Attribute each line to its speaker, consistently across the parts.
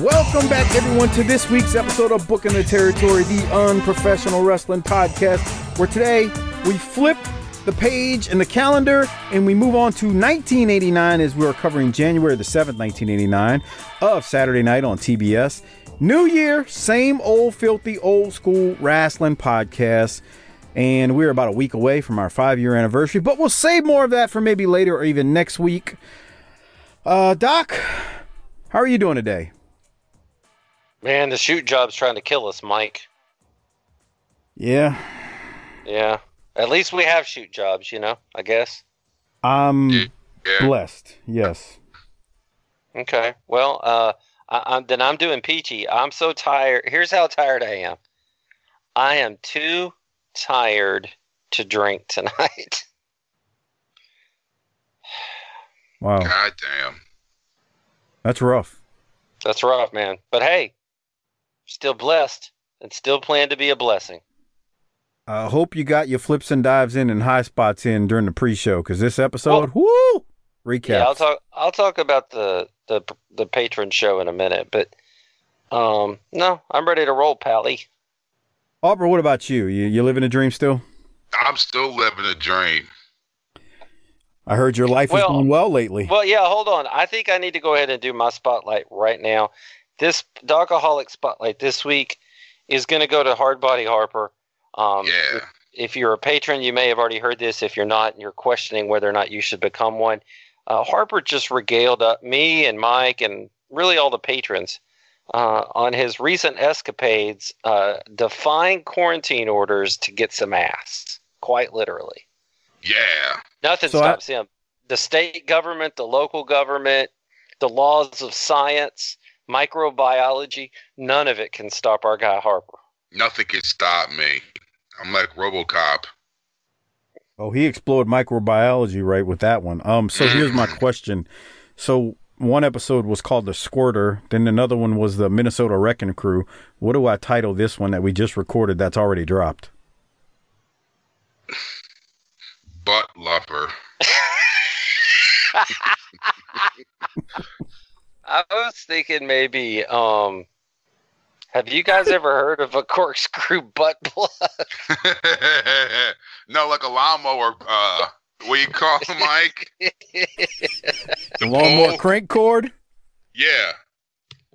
Speaker 1: Welcome back, everyone, to this week's episode of Booking the Territory, the unprofessional wrestling podcast, where today we flip the page in the calendar and we move on to 1989 as we're covering January the 7th, 1989 of Saturday night on TBS. New year, same old filthy old school wrestling podcast. And we're about a week away from our five year anniversary, but we'll save more of that for maybe later or even next week. Uh, Doc, how are you doing today?
Speaker 2: Man, the shoot job's trying to kill us, Mike.
Speaker 1: Yeah,
Speaker 2: Yeah. At least we have shoot jobs, you know, I guess.
Speaker 1: I'm blessed. Yes.
Speaker 2: Okay. Well, uh, I, I'm, then I'm doing peachy. I'm so tired. Here's how tired I am. I am too tired to drink tonight.
Speaker 1: Wow.
Speaker 3: God damn.
Speaker 1: That's rough.
Speaker 2: That's rough, man. But hey, still blessed and still plan to be a blessing.
Speaker 1: I hope you got your flips and dives in and high spots in during the pre-show because this episode, whoo, recap.
Speaker 2: Yeah, I'll talk. I'll talk about the the the patron show in a minute, but um, no, I'm ready to roll, Pally.
Speaker 1: Aubrey, what about you? You you living a dream still?
Speaker 3: I'm still living a dream.
Speaker 1: I heard your life
Speaker 2: Well-
Speaker 1: is going well lately.
Speaker 2: Well, yeah, hold on. I think I need to go ahead and do my spotlight right now. This Dogaholic spotlight this week is going to go to Hardbody Harper. Um,
Speaker 3: Yeah.
Speaker 2: if, if you're a patron, you may have already heard this. If you're not, and you're questioning whether or not you should become one, uh, Harper just regaled up me and Mike and really all the patrons uh, on his recent escapades, uh, defying quarantine orders to get some ass, quite literally.
Speaker 3: Yeah.
Speaker 2: Nothing
Speaker 1: So I-
Speaker 2: stops him. The state government, the local government, the laws of science, microbiology, none of it can stop our guy Harper.
Speaker 3: Nothing can stop me. I'm like Robocop.
Speaker 1: Oh, he explored microbiology right with that one. Um, so here's my question. So one episode was called the Squirter, then another one was the Minnesota Wrecking Crew. What do I title this one that we just recorded that's already dropped?
Speaker 3: Butt lover.
Speaker 2: I was thinking maybe, um, have you guys ever heard of a corkscrew butt plug?
Speaker 3: no, like a lawnmower. Uh, what you call it, Mike?
Speaker 1: The lawnmower
Speaker 3: Oh.
Speaker 1: crank cord?
Speaker 3: Yeah.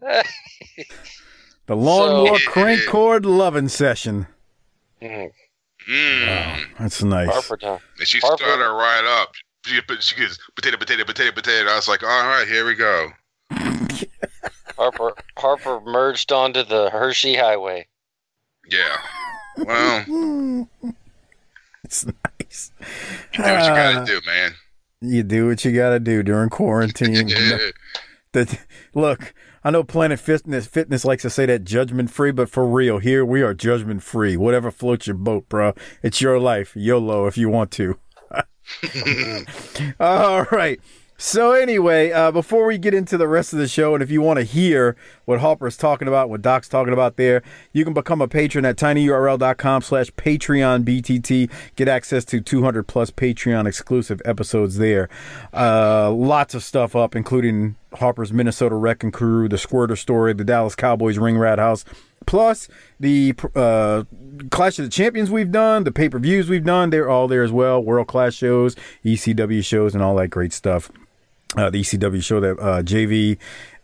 Speaker 1: The lawnmower
Speaker 2: So-
Speaker 1: crank cord loving session.
Speaker 2: Mm,
Speaker 3: Mm.
Speaker 1: That's nice.
Speaker 2: Harper time.
Speaker 3: And she
Speaker 2: Harper-
Speaker 3: started right up. She, she goes, potato, potato, potato, potato. I was like, all right, here we go.
Speaker 2: Harper Harper merged onto the Hershey Highway.
Speaker 3: Yeah. Well,
Speaker 1: It's nice.
Speaker 3: you do what you gotta uh, do, man.
Speaker 1: You do what you got to do during quarantine. yeah. the, look, I know Planet Fitness Fitness likes to say that judgment free, but for real, here we are judgment free. Whatever floats your boat, bro. It's your life. YOLO if you want to. All right. So anyway, uh, before we get into the rest of the show, and if you want to hear what Harper's talking about, what Doc's talking about there, you can become a patron at tinyurl.com slash Patreon BTT. Get access to 200 plus Patreon exclusive episodes there. Uh, lots of stuff up, including Harper's Minnesota Wrecking Crew, the Squirter story, the Dallas Cowboys Ring Rat House, plus the uh, Clash of the Champions we've done, the pay per views we've done, they're all there as well. World class shows, ECW shows, and all that great stuff. Uh, the ECW show that uh, JV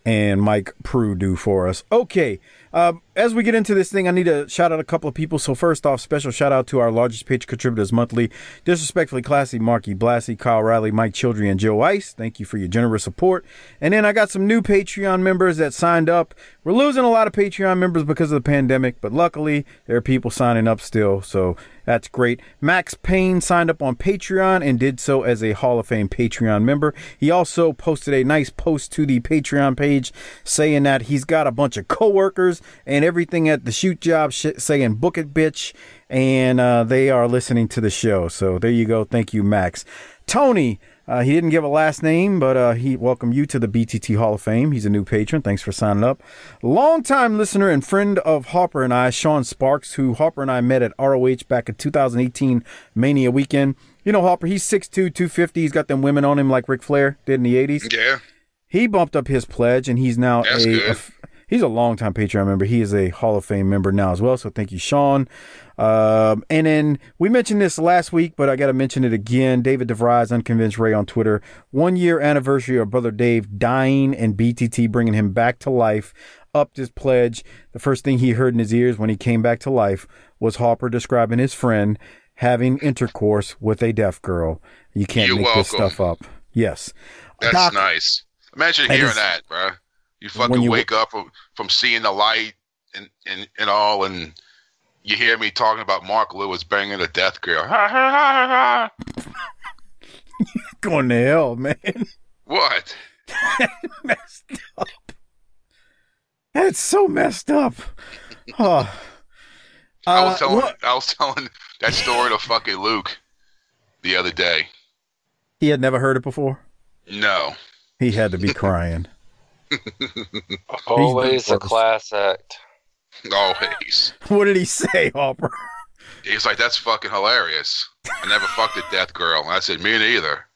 Speaker 1: and Mike Prue do for us. Okay. Um, as we get into this thing, I need to shout out a couple of people. So first off, special shout out to our largest page contributors monthly, disrespectfully classy, Marky Blassie, Kyle Riley, Mike Childry, and Joe Ice. Thank you for your generous support. And then I got some new Patreon members that signed up. We're losing a lot of Patreon members because of the pandemic, but luckily there are people signing up still. So that's great. Max Payne signed up on Patreon and did so as a Hall of Fame Patreon member. He also posted a nice post to the Patreon page saying that he's got a bunch of coworkers and everything at the shoot job sh- saying book it bitch and uh, they are listening to the show. So there you go. Thank you Max. Tony uh, he didn't give a last name, but uh, he welcomed you to the BTT Hall of Fame. He's a new patron. Thanks for signing up. Longtime listener and friend of Harper and I, Sean Sparks, who Harper and I met at ROH back in 2018 Mania weekend. You know, Harper, he's 6'2, 250. He's got them women on him like Ric Flair did in the 80s.
Speaker 3: Yeah.
Speaker 1: He bumped up his pledge, and he's now
Speaker 3: That's
Speaker 1: a, a he's a longtime Patreon member. He is a Hall of Fame member now as well. So thank you, Sean. Um, and then we mentioned this last week, but I got to mention it again. David DeVries, Unconvinced Ray on Twitter. One year anniversary of Brother Dave dying and BTT bringing him back to life. Upped his pledge. The first thing he heard in his ears when he came back to life was Harper describing his friend having intercourse with a deaf girl. You can't
Speaker 3: You're
Speaker 1: make this stuff up. Yes.
Speaker 3: That's
Speaker 1: Doc-
Speaker 3: nice. Imagine hearing
Speaker 1: is-
Speaker 3: that, bro. You fucking
Speaker 1: you-
Speaker 3: wake up from, from seeing the light and, and, and all, and you hear me talking about Mark Lewis banging a death girl. Ha, ha, ha, ha, ha.
Speaker 1: Going to hell, man.
Speaker 3: What?
Speaker 1: messed up. That's so messed up. Oh.
Speaker 3: I was
Speaker 1: Uh,
Speaker 3: telling
Speaker 1: what-
Speaker 3: I was telling that story to fucking Luke the other day.
Speaker 1: He had never heard it before.
Speaker 3: No.
Speaker 1: He had to be crying.
Speaker 2: Always a class act.
Speaker 3: Always.
Speaker 1: What did he say, Harper?
Speaker 3: He's like, that's fucking hilarious. I never fucked a death girl. And I said, me neither.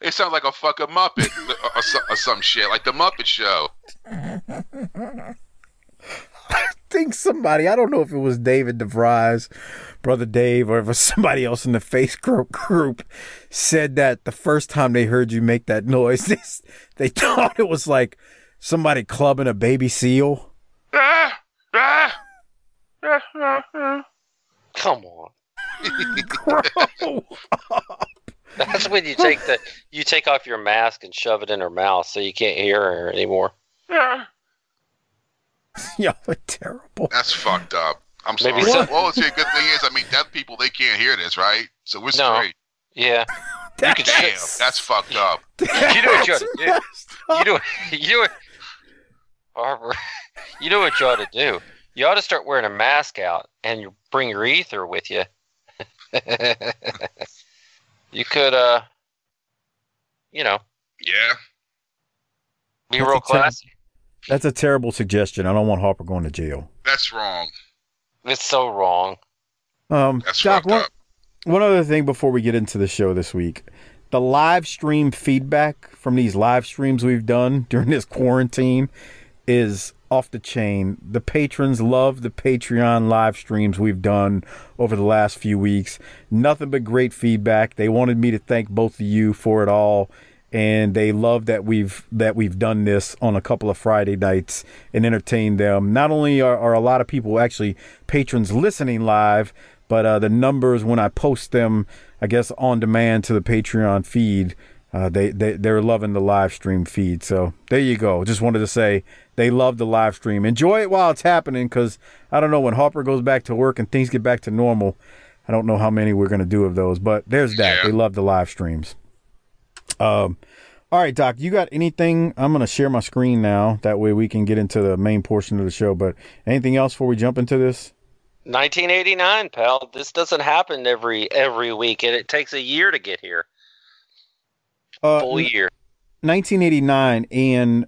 Speaker 3: It sounds like a fucking Muppet or, or, or some shit, like the Muppet Show.
Speaker 1: I think somebody, I don't know if it was David DeVries, Brother Dave, or if it was somebody else in the face group, group said that the first time they heard you make that noise, they, they thought it was like somebody clubbing a baby seal.
Speaker 2: Come on. That's when you take the you take off your mask and shove it in her mouth so you can't hear her anymore.
Speaker 1: Y'all are terrible.
Speaker 3: That's fucked up. I'm sorry.
Speaker 2: Maybe so-
Speaker 3: Well, see, the good thing is, I mean, deaf people they can't hear this, right? So we're
Speaker 2: No.
Speaker 3: straight.
Speaker 2: Yeah.
Speaker 1: That's,
Speaker 3: Damn, that's fucked up.
Speaker 2: You know what you ought to do. You know you know what Harper you know what you ought to do. You ought to start wearing a mask out and you bring your ether with you. you could uh you know,
Speaker 3: Yeah.
Speaker 2: be
Speaker 1: That's
Speaker 2: real
Speaker 1: a terrible-
Speaker 2: classy.
Speaker 1: That's a terrible suggestion. I don't want Harper going to jail.
Speaker 3: That's wrong.
Speaker 2: It's so wrong.
Speaker 1: Um,
Speaker 3: That's
Speaker 1: Doc, one,
Speaker 3: up.
Speaker 1: one other thing before we get into the show this week. The live stream feedback from these live streams we've done during this quarantine is off the chain. The patrons love the Patreon live streams we've done over the last few weeks. Nothing but great feedback. They wanted me to thank both of you for it all and they love that we've that we've done this on a couple of Friday nights and entertained them. Not only are, are a lot of people actually patrons listening live, but uh, the numbers when I post them, I guess on demand to the Patreon feed, uh, they they they're loving the live stream feed. So there you go. Just wanted to say they love the live stream. Enjoy it while it's happening, because I don't know when Harper goes back to work and things get back to normal. I don't know how many we're gonna do of those, but there's that.
Speaker 3: Yeah.
Speaker 1: They love the live streams. Um, all right, Doc, you got anything? I'm going to share my screen now. That way we can get into the main portion of the show. But anything else before we jump into this?
Speaker 2: 1989, pal. This doesn't happen every every week, and it takes a year to get here.
Speaker 1: Uh,
Speaker 2: Full year.
Speaker 1: 1989, and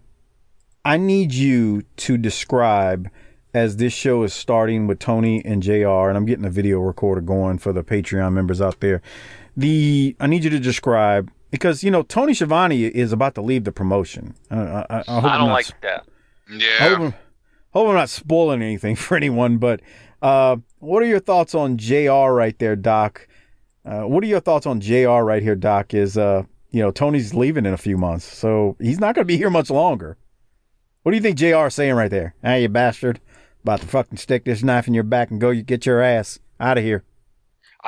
Speaker 1: I need you to describe as this show is starting with Tony and JR, and I'm getting a video recorder going for the Patreon members out there. The I need you to describe because you know Tony Schiavone is about to leave the promotion. Uh, I, I, I, hope
Speaker 2: I
Speaker 1: I'm
Speaker 2: don't
Speaker 1: not
Speaker 2: like that.
Speaker 1: I
Speaker 3: Yeah.
Speaker 1: hope, I'm, hope I'm not spoiling anything for anyone, but uh, what are your thoughts on JR right there, Doc? Uh, what are your thoughts on JR right here, Doc? Is uh, you know Tony's leaving in a few months, so he's not going to be here much longer. What do you think JR is saying right there? Hey, you bastard! About to fucking stick this knife in your back and go you get your ass out of here.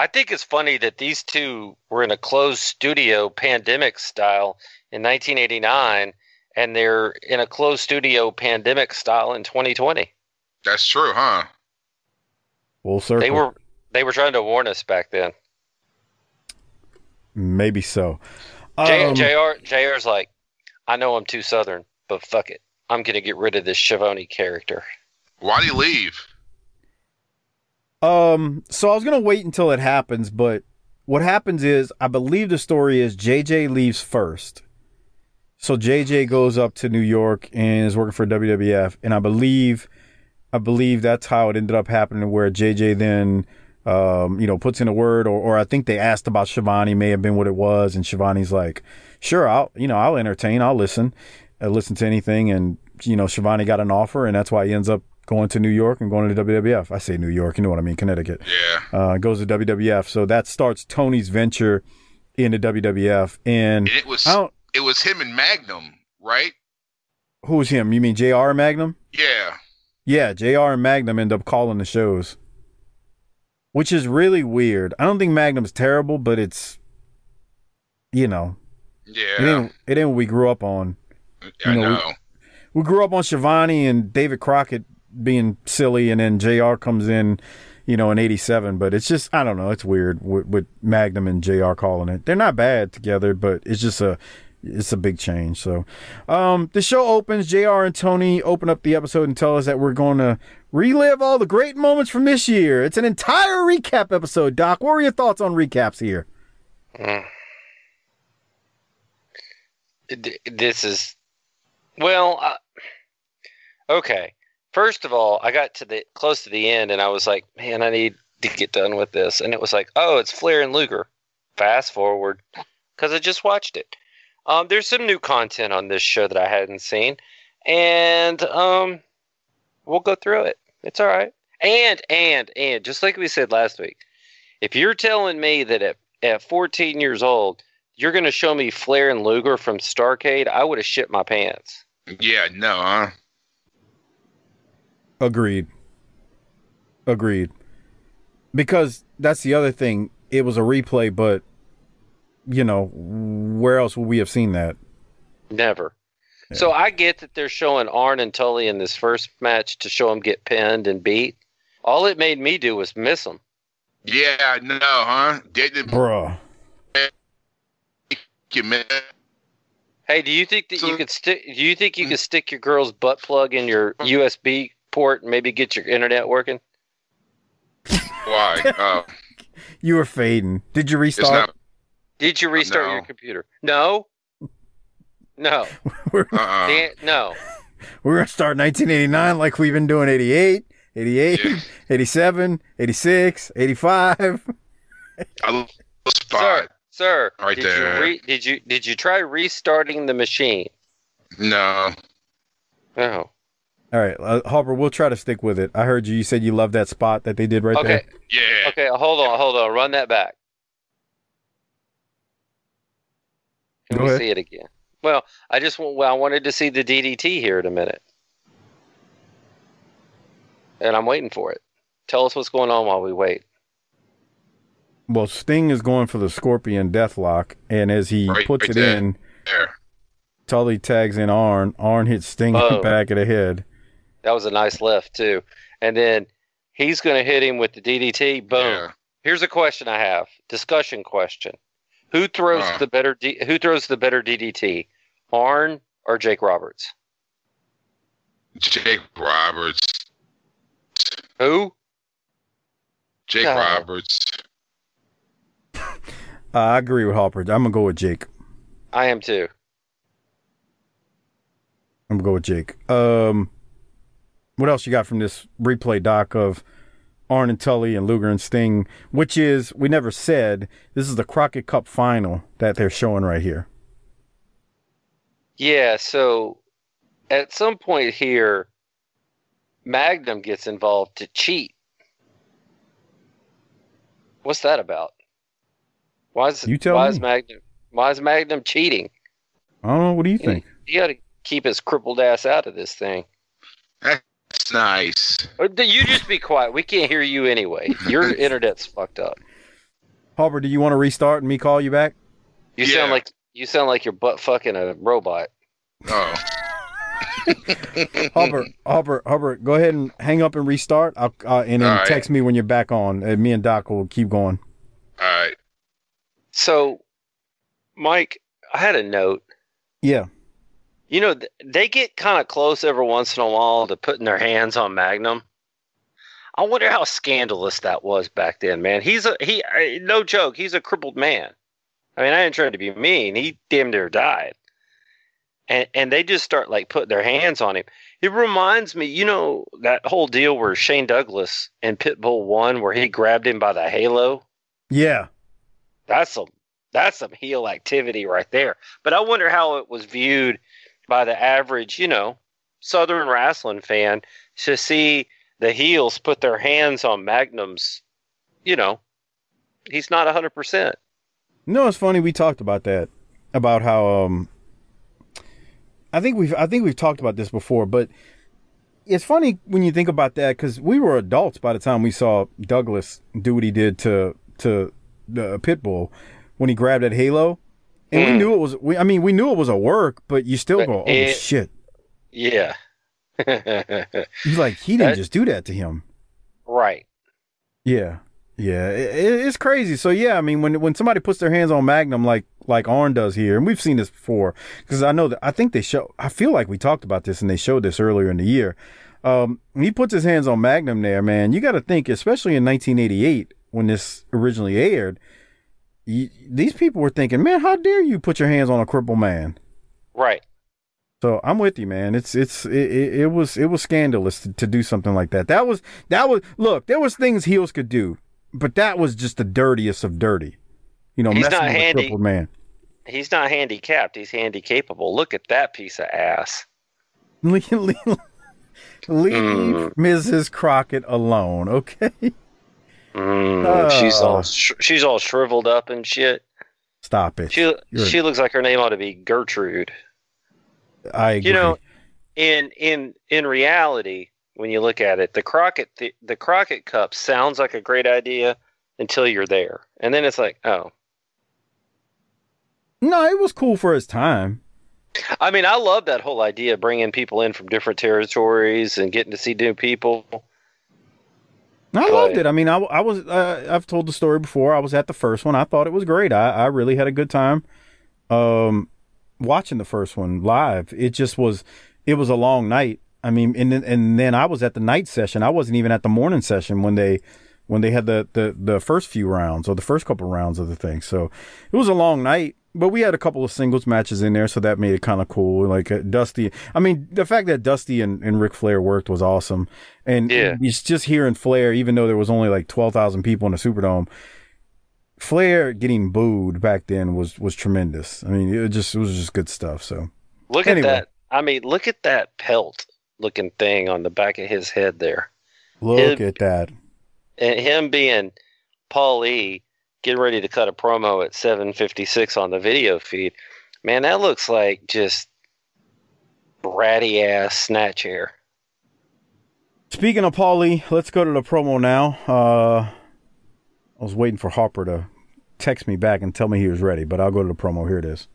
Speaker 2: I think it's funny that these two were in a closed studio pandemic style in 1989 and they're in a closed studio pandemic style in 2020.
Speaker 3: That's true, huh?
Speaker 1: Full circle.
Speaker 2: They were they were trying to warn us back then.
Speaker 1: maybe so.
Speaker 2: J-
Speaker 1: Um,
Speaker 2: JR JR's like, I know I'm too southern, but fuck it. I'm gonna get rid of this Schiavone character.
Speaker 3: Why'd he leave?
Speaker 1: Um, so I was gonna wait until it happens, but what happens is I believe the story is JJ leaves first. So JJ goes up to New York and is working for WWF, and I believe, I believe that's how it ended up happening, where JJ then, um, you know, puts in a word, or, or I think they asked about Schiavone, may have been what it was, and Schiavone's like, sure, I'll, you know, I'll entertain, I'll listen, I'll listen to anything, and you know, Schiavone got an offer, and that's why he ends up going to New York and going to WWF. I say New York, you know what I mean, Connecticut
Speaker 3: Yeah.
Speaker 1: uh, goes to WWF. So that starts Tony's venture into WWF. And
Speaker 3: And it was it was him and Magnum, right?
Speaker 1: who's him? You mean JR Magnum?
Speaker 3: Yeah.
Speaker 1: Yeah, JR and Magnum end up calling the shows, which is really weird. I don't think Magnum's terrible, but it's, you know, it
Speaker 3: Yeah.
Speaker 1: ain't, it ain't what we grew up on.
Speaker 3: I
Speaker 1: you know,
Speaker 3: know.
Speaker 1: We grew up on Schiavone and David Crockett being silly, and then JR comes in, you know, in '87. But it's just, I don't know, it's weird with, with Magnum and JR calling it. They're not bad together, but it's just a, it's a big change. So, um, the show opens. JR and Tony open up the episode and tell us that we're going to relive all the great moments from this year. It's an entire recap episode. Doc, what were your thoughts on recaps here?
Speaker 2: D- This is well, uh, okay. First of all, I got to the close to the end and I was like, man, I need to get done with this. And it was like, oh, it's Flair and Luger. Fast forward because I just watched it. Um, there's some new content on this show that I hadn't seen, and um, we'll go through it. It's all right. And and and just like we said last week, if you're telling me that at at 14 years old you're going to show me Flair and Luger from Starcade, I would have shit my pants.
Speaker 3: Yeah, no, huh?
Speaker 1: Agreed. Agreed. Because that's the other thing. It was a replay, but you know, where else would we have seen that?
Speaker 2: Never. So I get that they're showing Arn and Tully in this first match to show them get pinned and beat. All it made me do was miss them.
Speaker 3: Yeah, no, huh? Didn't
Speaker 1: Bruh.
Speaker 2: Hey, do you think that you could stick? Do you think you could stick your girl's butt plug in your USB port and maybe get your internet working?
Speaker 3: Why? Oh,
Speaker 1: You were fading. Did you restart?
Speaker 3: not.
Speaker 2: Did you restart
Speaker 3: no.
Speaker 2: your computer? No. No.
Speaker 1: we're,
Speaker 3: Uh-uh.
Speaker 2: Dan- no.
Speaker 1: we're gonna start 1989 like we've been doing 88, 88,
Speaker 3: Yeah.
Speaker 1: 87, 86, 85.
Speaker 3: I lost
Speaker 2: Sir,
Speaker 3: spot.
Speaker 2: sir,
Speaker 3: Right
Speaker 2: did
Speaker 3: there.
Speaker 2: you re- did you did you try restarting the machine?
Speaker 3: No.
Speaker 2: No.
Speaker 1: All right, uh, Harper, we'll try to stick with it. I heard you. You said you love that spot that they did right
Speaker 2: Okay.
Speaker 1: there.
Speaker 3: Yeah.
Speaker 2: Okay, hold on, hold on. Run that back. Can
Speaker 1: Go
Speaker 2: we
Speaker 1: ahead.
Speaker 2: see it again? Well, I just well, I wanted to see the DDT here in a minute, and I'm waiting for it. Tell us what's going on while we wait.
Speaker 1: Well, Sting is going for the Scorpion Deathlock, and as he
Speaker 3: Right-
Speaker 1: puts
Speaker 3: right
Speaker 1: it
Speaker 3: there.
Speaker 1: in,
Speaker 3: There.
Speaker 1: Tully tags in Arn. Arn hits Sting in the
Speaker 2: Oh.
Speaker 1: back of the head.
Speaker 2: That was a nice lift too, and then he's going to hit him with the DDT. Boom.
Speaker 3: Yeah.
Speaker 2: Here's a question I have. Discussion question. Who throws
Speaker 3: Uh.
Speaker 2: the better D- who throws the better DDT? Arn or Jake Roberts?
Speaker 3: Jake Roberts.
Speaker 2: Who?
Speaker 3: Jake
Speaker 2: No.
Speaker 3: Roberts.
Speaker 1: Uh, I agree with Harper. I'm gonna go with Jake.
Speaker 2: I am too.
Speaker 1: I'm gonna go with Jake. Um, what else you got from this replay, Doc? Of Arn and Tully and Luger and Sting, which is we never said this is the Crockett Cup final that they're showing right here.
Speaker 2: Yeah, so at some point here, Magnum gets involved to cheat. What's that about? Why is
Speaker 1: You tell
Speaker 2: why
Speaker 1: me.
Speaker 2: is Magnum why is Magnum cheating?
Speaker 1: I don't know. What do you think?
Speaker 2: He got to keep his crippled ass out of this thing.
Speaker 3: That's nice.
Speaker 2: You just be quiet. We can't hear you anyway. Your internet's fucked up.
Speaker 1: Harper, do you want to restart and me call you back?
Speaker 2: You sound like you sound like you're butt fucking a robot.
Speaker 3: Oh,
Speaker 1: Harper, Harper, Harper, go ahead and hang up and restart. I'll, uh, and then
Speaker 3: All right.
Speaker 1: text me when you're back on. And me and Doc will keep going.
Speaker 3: all right.
Speaker 2: So, Mike, I had a note.
Speaker 1: Yeah.
Speaker 2: You know, they get kind of close every once in a while to putting their hands on Magnum. I wonder how scandalous that was back then, man. He's a he, no joke. He's a crippled man. I mean, I ain't trying to be mean. He damn near died, and and they just start like putting their hands on him. It reminds me, you know, that whole deal where Shane Douglas and Pitbull won, where he grabbed him by the halo.
Speaker 1: Yeah.
Speaker 2: That's some that's some heel activity right there. But I wonder how it was viewed by the average, you know, Southern wrestling fan to see the heels put their hands on Magnum's, you know, he's not hundred percent.
Speaker 1: No, it's funny. We talked about that, about how um, I think we've I think we've talked about this before, but it's funny when you think about that because we were adults by the time we saw Douglas do what he did to to the Pitbull when he grabbed that halo, and we
Speaker 2: Mm.
Speaker 1: knew it was. We, I mean, we knew it was a work, but you still
Speaker 2: But
Speaker 1: go, "Oh
Speaker 2: it-
Speaker 1: shit!"
Speaker 2: Yeah.
Speaker 1: He's like, he didn't
Speaker 2: That-
Speaker 1: just do that to him.
Speaker 2: right.
Speaker 1: Yeah, yeah, it, it- it's crazy. So yeah, I mean, when when somebody puts their hands on Magnum like like Arn does here, and we've seen this before, because I know that I think they show. I feel like we talked about this, and they showed this earlier in the year. Um, he puts his hands on Magnum there, man, you got to think, especially in 1988 when this originally aired, you, these people were thinking, man, how dare you put your hands on a crippled man?
Speaker 2: Right.
Speaker 1: So I'm with you, man. It's it's it, it, it was it was scandalous to, to do something like that. That was that was look. There was things heels could do, but that was just the dirtiest of dirty. You know,
Speaker 2: He's
Speaker 1: messing
Speaker 2: not
Speaker 1: with a crippled man.
Speaker 2: He's not handicapped. He's handy capable. Look at that piece of ass.
Speaker 1: leave leave, leave
Speaker 2: Mm.
Speaker 1: Mrs. Crockett alone, okay?
Speaker 2: Mm, she's
Speaker 1: Oh.
Speaker 2: all sh- she's all shriveled up and shit.
Speaker 1: Stop it.
Speaker 2: She
Speaker 1: You're-
Speaker 2: she looks like her name ought to be Gertrude.
Speaker 1: I agree.
Speaker 2: You know, in in in reality, when you look at it, the Crockett the, the Crockett Cup sounds like a great idea until you're there, and then it's like, oh.
Speaker 1: no, it was cool for its time.
Speaker 2: I mean, I love that whole idea, of bringing people in from different territories and getting to see new people.
Speaker 1: I loved it. I mean, I, I was uh, I've told the story before. I was at the first one. I thought it was great. I, I really had a good time um watching the first one live. It just was it was a long night. I mean, and then, and then I was at the night session. I wasn't even at the morning session when they when they had the the the first few rounds or the first couple rounds of the thing. So it was a long night. But we had a couple of singles matches in there, so that made it kind of cool. Like uh, Dusty, I mean, the fact that Dusty and, and Ric Flair worked was awesome. And
Speaker 2: Yeah.
Speaker 1: it's just hearing Flair, even though there was only like twelve thousand people in the Superdome, Flair getting booed back then was was tremendous. I mean, it just it was just good stuff. So
Speaker 2: Look
Speaker 1: Anyway.
Speaker 2: at that. I mean, look at that pelt looking thing on the back of his head there.
Speaker 1: look
Speaker 2: It-
Speaker 1: at that.
Speaker 2: and him being Paul E getting ready to cut a promo at 756 on the video feed, man, that looks like just ratty ass snatch hair.
Speaker 1: Speaking of Paulie, let's go to the promo now. Uh, I was waiting for Harper to text me back and tell me he was ready, but I'll go to the promo. Here it is.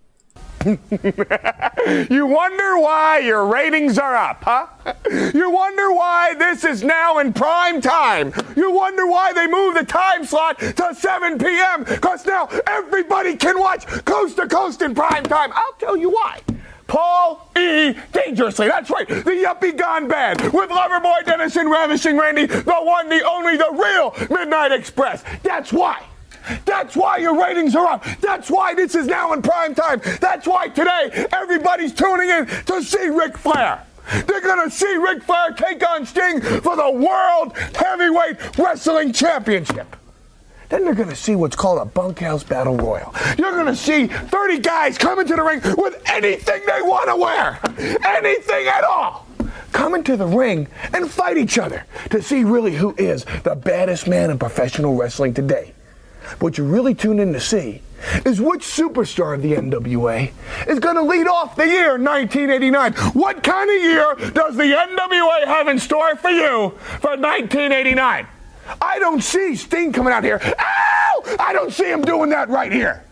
Speaker 4: You wonder why your ratings are up, huh? You wonder why this is now in prime time. You wonder why they moved the time slot to 7 p.m. Because now everybody can watch Coast to Coast in prime time. I'll tell you why. Paul E. Dangerously. That's right. The Yuppie Gone Bad with Loverboy Dennis and Ravishing Randy, the one, the only, the real Midnight Express. That's why. That's why your ratings are up. That's why this is now in prime time. That's why today everybody's tuning in to see Ric Flair. They're gonna see Ric Flair take on Sting for the World Heavyweight Wrestling Championship. Then they're going to see what's called a bunkhouse battle royal. You're going to see 30 guys come into the ring with anything they want to wear, anything at all. Come into the ring and fight each other to see really who is the baddest man in professional wrestling today. What you really tune in to see is which superstar of the NWA is going to lead off the year 1989. What kind of year does the NWA have in store for you for 1989? I don't see Sting coming out here. Ow! I don't see him doing that right here.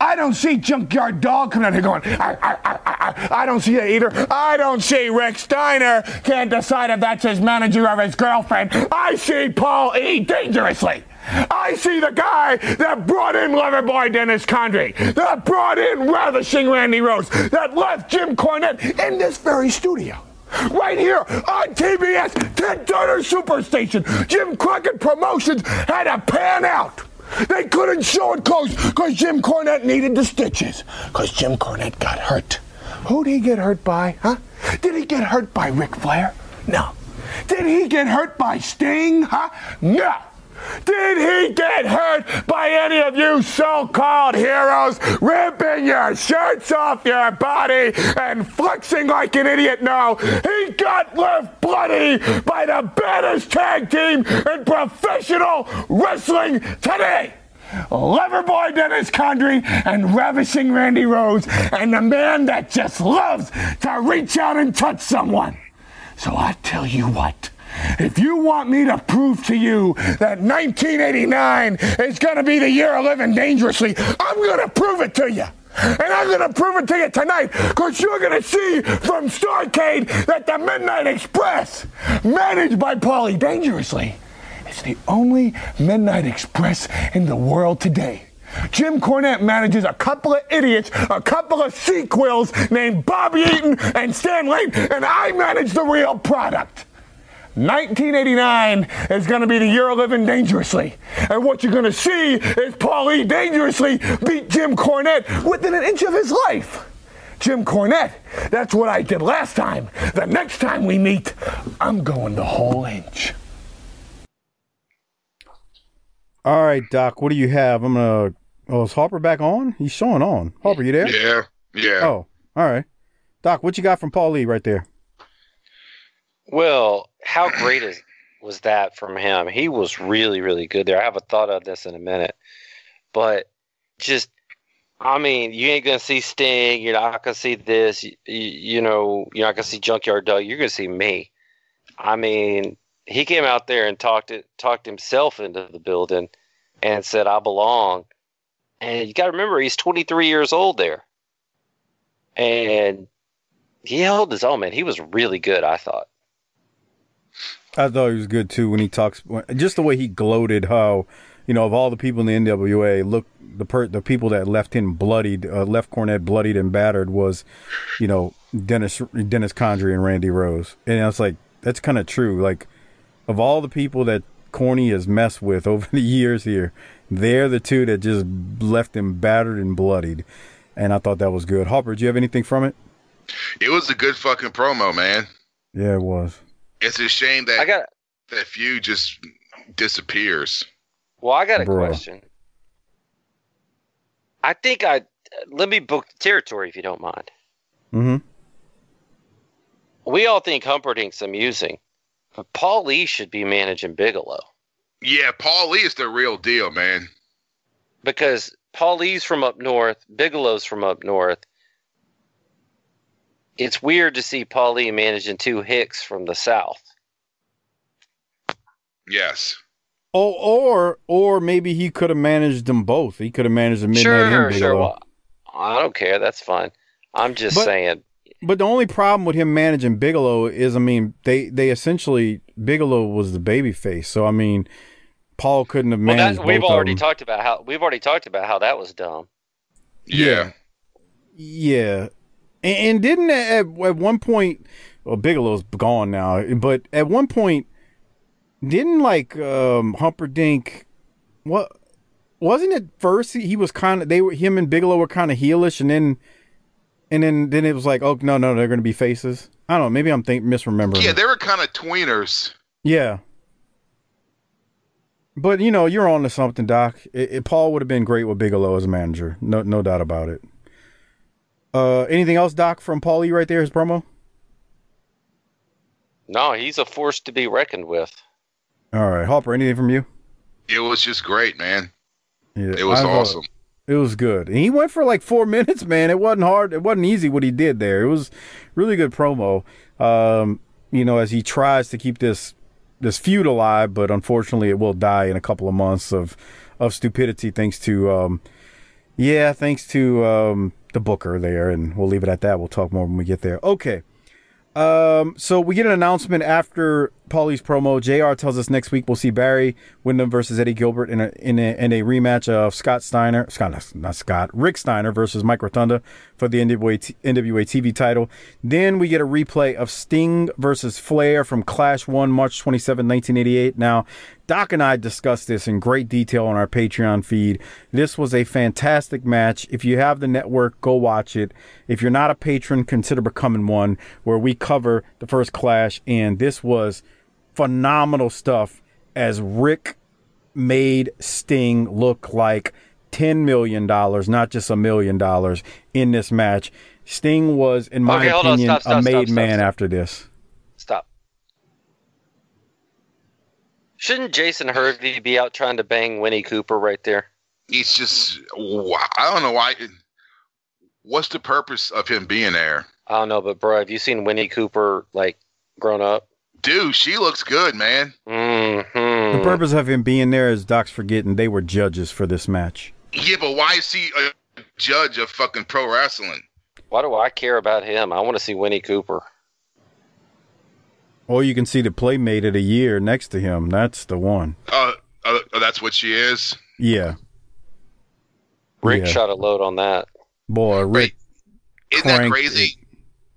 Speaker 4: I don't see Junkyard Dog coming out here going, I, I, I, I, don't see it either. I don't see Rick Steiner can't decide if that's his manager or his girlfriend. I see Paul E. dangerously. I see the guy that brought in Loverboy Dennis Condrey, that brought in Ravishing Randy Rose, that left Jim Cornette in this very studio. Right here on TBS, Ted Turner Superstation, Jim Crockett Promotions had a pan out. They couldn't show it close because Jim Cornette needed the stitches. Because Jim Cornette got hurt. Who'd he get hurt by, huh? Did he get hurt by Ric Flair? No. Did he get hurt by Sting, huh? No. Did he get hurt by any of you so-called heroes ripping your shirts off your body and flexing like an idiot? No, he got left bloody by the baddest tag team in professional wrestling today. Loverboy Dennis Condrey and Ravishing Randy Rose and the man that just loves to reach out and touch someone. So I tell you what. If you want me to prove to you that 1989 is going to be the year of living dangerously, I'm going to prove it to you. And I'm going to prove it to you tonight because you're going to see from Starcade that the Midnight Express, managed by Paulie Dangerously, is the only Midnight Express in the world today. Jim Cornette manages a couple of idiots, a couple of sequels named Bobby Eaton and Stan Lane, and I manage the real product. 1989 is going to be the year of living dangerously. And what you're going to see is Paulie dangerously beat Jim Cornette within an inch of his life. Jim Cornette, that's what I did last time. The next time we meet, I'm going the whole inch.
Speaker 1: All right, Doc, what do you have? I'm going to. Oh, is Harper back on? He's showing on. Harper, you there?
Speaker 3: Yeah, yeah.
Speaker 1: Oh, all right. Doc, what you got from Paul Lee right there?
Speaker 2: Well, how great is was that from him? He was really, really good there. I have a thought of this in a minute, but just, I mean, you ain't gonna see Sting. You're not gonna see this. You, you know, you're not gonna see Junkyard Dog. You're gonna see me. I mean, he came out there and talked it, talked himself into the building, and said, "I belong." And you got to remember, he's 23 years old there, and he held his own. Man, he was really good. I thought.
Speaker 1: I thought he was good too when he talks, just the way he gloated how, you know, of all the people in the NWA, look the per, the people that left him bloodied, uh, left Cornette bloodied and battered was, you know, Dennis Dennis Condrey and Randy Rose, and I was like, that's kind of true. Like, of all the people that Corny has messed with over the years here, they're the two that just left him battered and bloodied, and I thought that was good. Harper, do you have anything from it?
Speaker 3: It was a good fucking promo, man.
Speaker 1: Yeah, it was.
Speaker 3: It's a shame that
Speaker 2: I got.
Speaker 3: that feud just disappears.
Speaker 2: Well, I got a
Speaker 1: Bruh.
Speaker 2: question. I think I let me book the territory if you don't mind.
Speaker 1: Mm-hmm.
Speaker 2: We all think Humperdinck's amusing, but Paul Lee should be managing Bigelow
Speaker 3: Yeah, Paul Lee is the real deal, man.
Speaker 2: because Paul E's from up north, Bigelow's from up north. It's weird to see Paul Lee managing two Hicks from the south.
Speaker 3: Yes.
Speaker 1: Oh, or or maybe he could have managed them both. He could have managed the Midnight
Speaker 2: sure,
Speaker 1: and
Speaker 2: sure.
Speaker 1: Bigelow.
Speaker 2: Well, I don't care. That's fine. I'm just
Speaker 1: But-
Speaker 2: saying.
Speaker 1: But the only problem with him managing Bigelow is, I mean, they they essentially Bigelow was the baby face, so I mean, Paul couldn't have
Speaker 2: Well,
Speaker 1: managed
Speaker 2: that, we've
Speaker 1: both of
Speaker 2: already
Speaker 1: them.
Speaker 2: talked about how we've already talked about how that was dumb.
Speaker 3: Yeah.
Speaker 1: Yeah, and, didn't at, at one point, well, Bigelow's gone now, but at one point, didn't like um Humperdinck, what wasn't it first? He, he was kind of they were him and Bigelow were kind of heelish, and then and then then it was like, oh no no they're going to be faces. I don't know. Maybe I'm think misremembering.
Speaker 3: Yeah, they were kind of tweeners.
Speaker 1: Yeah. But you know, you're on to something, Doc. It, it- Paul would have been great with Bigelow as a manager. No, no doubt about it. Uh, anything else, Doc, from Paulie right there? His promo.
Speaker 2: No, he's a force to be reckoned with.
Speaker 1: All right, Hopper. Anything from you?
Speaker 3: It was just great, man.
Speaker 1: Yeah,
Speaker 3: It was
Speaker 1: I thought-
Speaker 3: awesome.
Speaker 1: It was good. And he went for like four minutes, man. It wasn't hard. It wasn't easy what he did there. It was really good promo. Um, you know, as he tries to keep this this feud alive, but unfortunately, it will die in a couple of months of of stupidity, thanks to um, yeah, thanks to um, the Booker there, and we'll leave it at that. We'll talk more when we get there. Okay. Um, so we get an announcement after Paulie's promo. JR tells us next week we'll see Barry Windham versus Eddie Gilbert in a in a, in a rematch of Scott Steiner, Scott not Scott, Rick Steiner versus Mike Rotunda for the NWA, NWA TV title. Then we get a replay of Sting versus Flair from Clash 1 March 27, 1988. Now, Doc and I discussed this in great detail on our Patreon feed. This was a fantastic match. If you have the network, go watch it. If you're not a patron, consider becoming one, where we cover the first Clash. And this was phenomenal stuff as Rick made Sting look like $10 million, not just a million dollars in this match. Sting was, in my
Speaker 2: Okay,
Speaker 1: opinion,
Speaker 2: stop, stop,
Speaker 1: a made
Speaker 2: stop, stop,
Speaker 1: man
Speaker 2: stop.
Speaker 1: after this.
Speaker 2: Stop. Shouldn't Jason Hervey be out trying to bang Winnie Cooper right there?
Speaker 3: It's just, I don't know why. What's the purpose of him being there?
Speaker 2: I don't know, but bro, have you seen Winnie Cooper like grown up?
Speaker 3: Dude, she looks good, man.
Speaker 2: Mm-hmm.
Speaker 1: The purpose of him being there is Doc's forgetting they were judges for this match.
Speaker 3: Yeah, but why is he a judge of fucking pro wrestling?
Speaker 2: Why do I care about him? I want to see Winnie Cooper.
Speaker 1: Or you can see the playmate of the year next to him. That's the one.
Speaker 3: Uh, uh, uh, that's what she is.
Speaker 1: Yeah.
Speaker 2: Rick
Speaker 1: Yeah.
Speaker 2: shot a load on that.
Speaker 1: Boy, Rick.
Speaker 3: Isn't that
Speaker 1: Cranked
Speaker 3: crazy?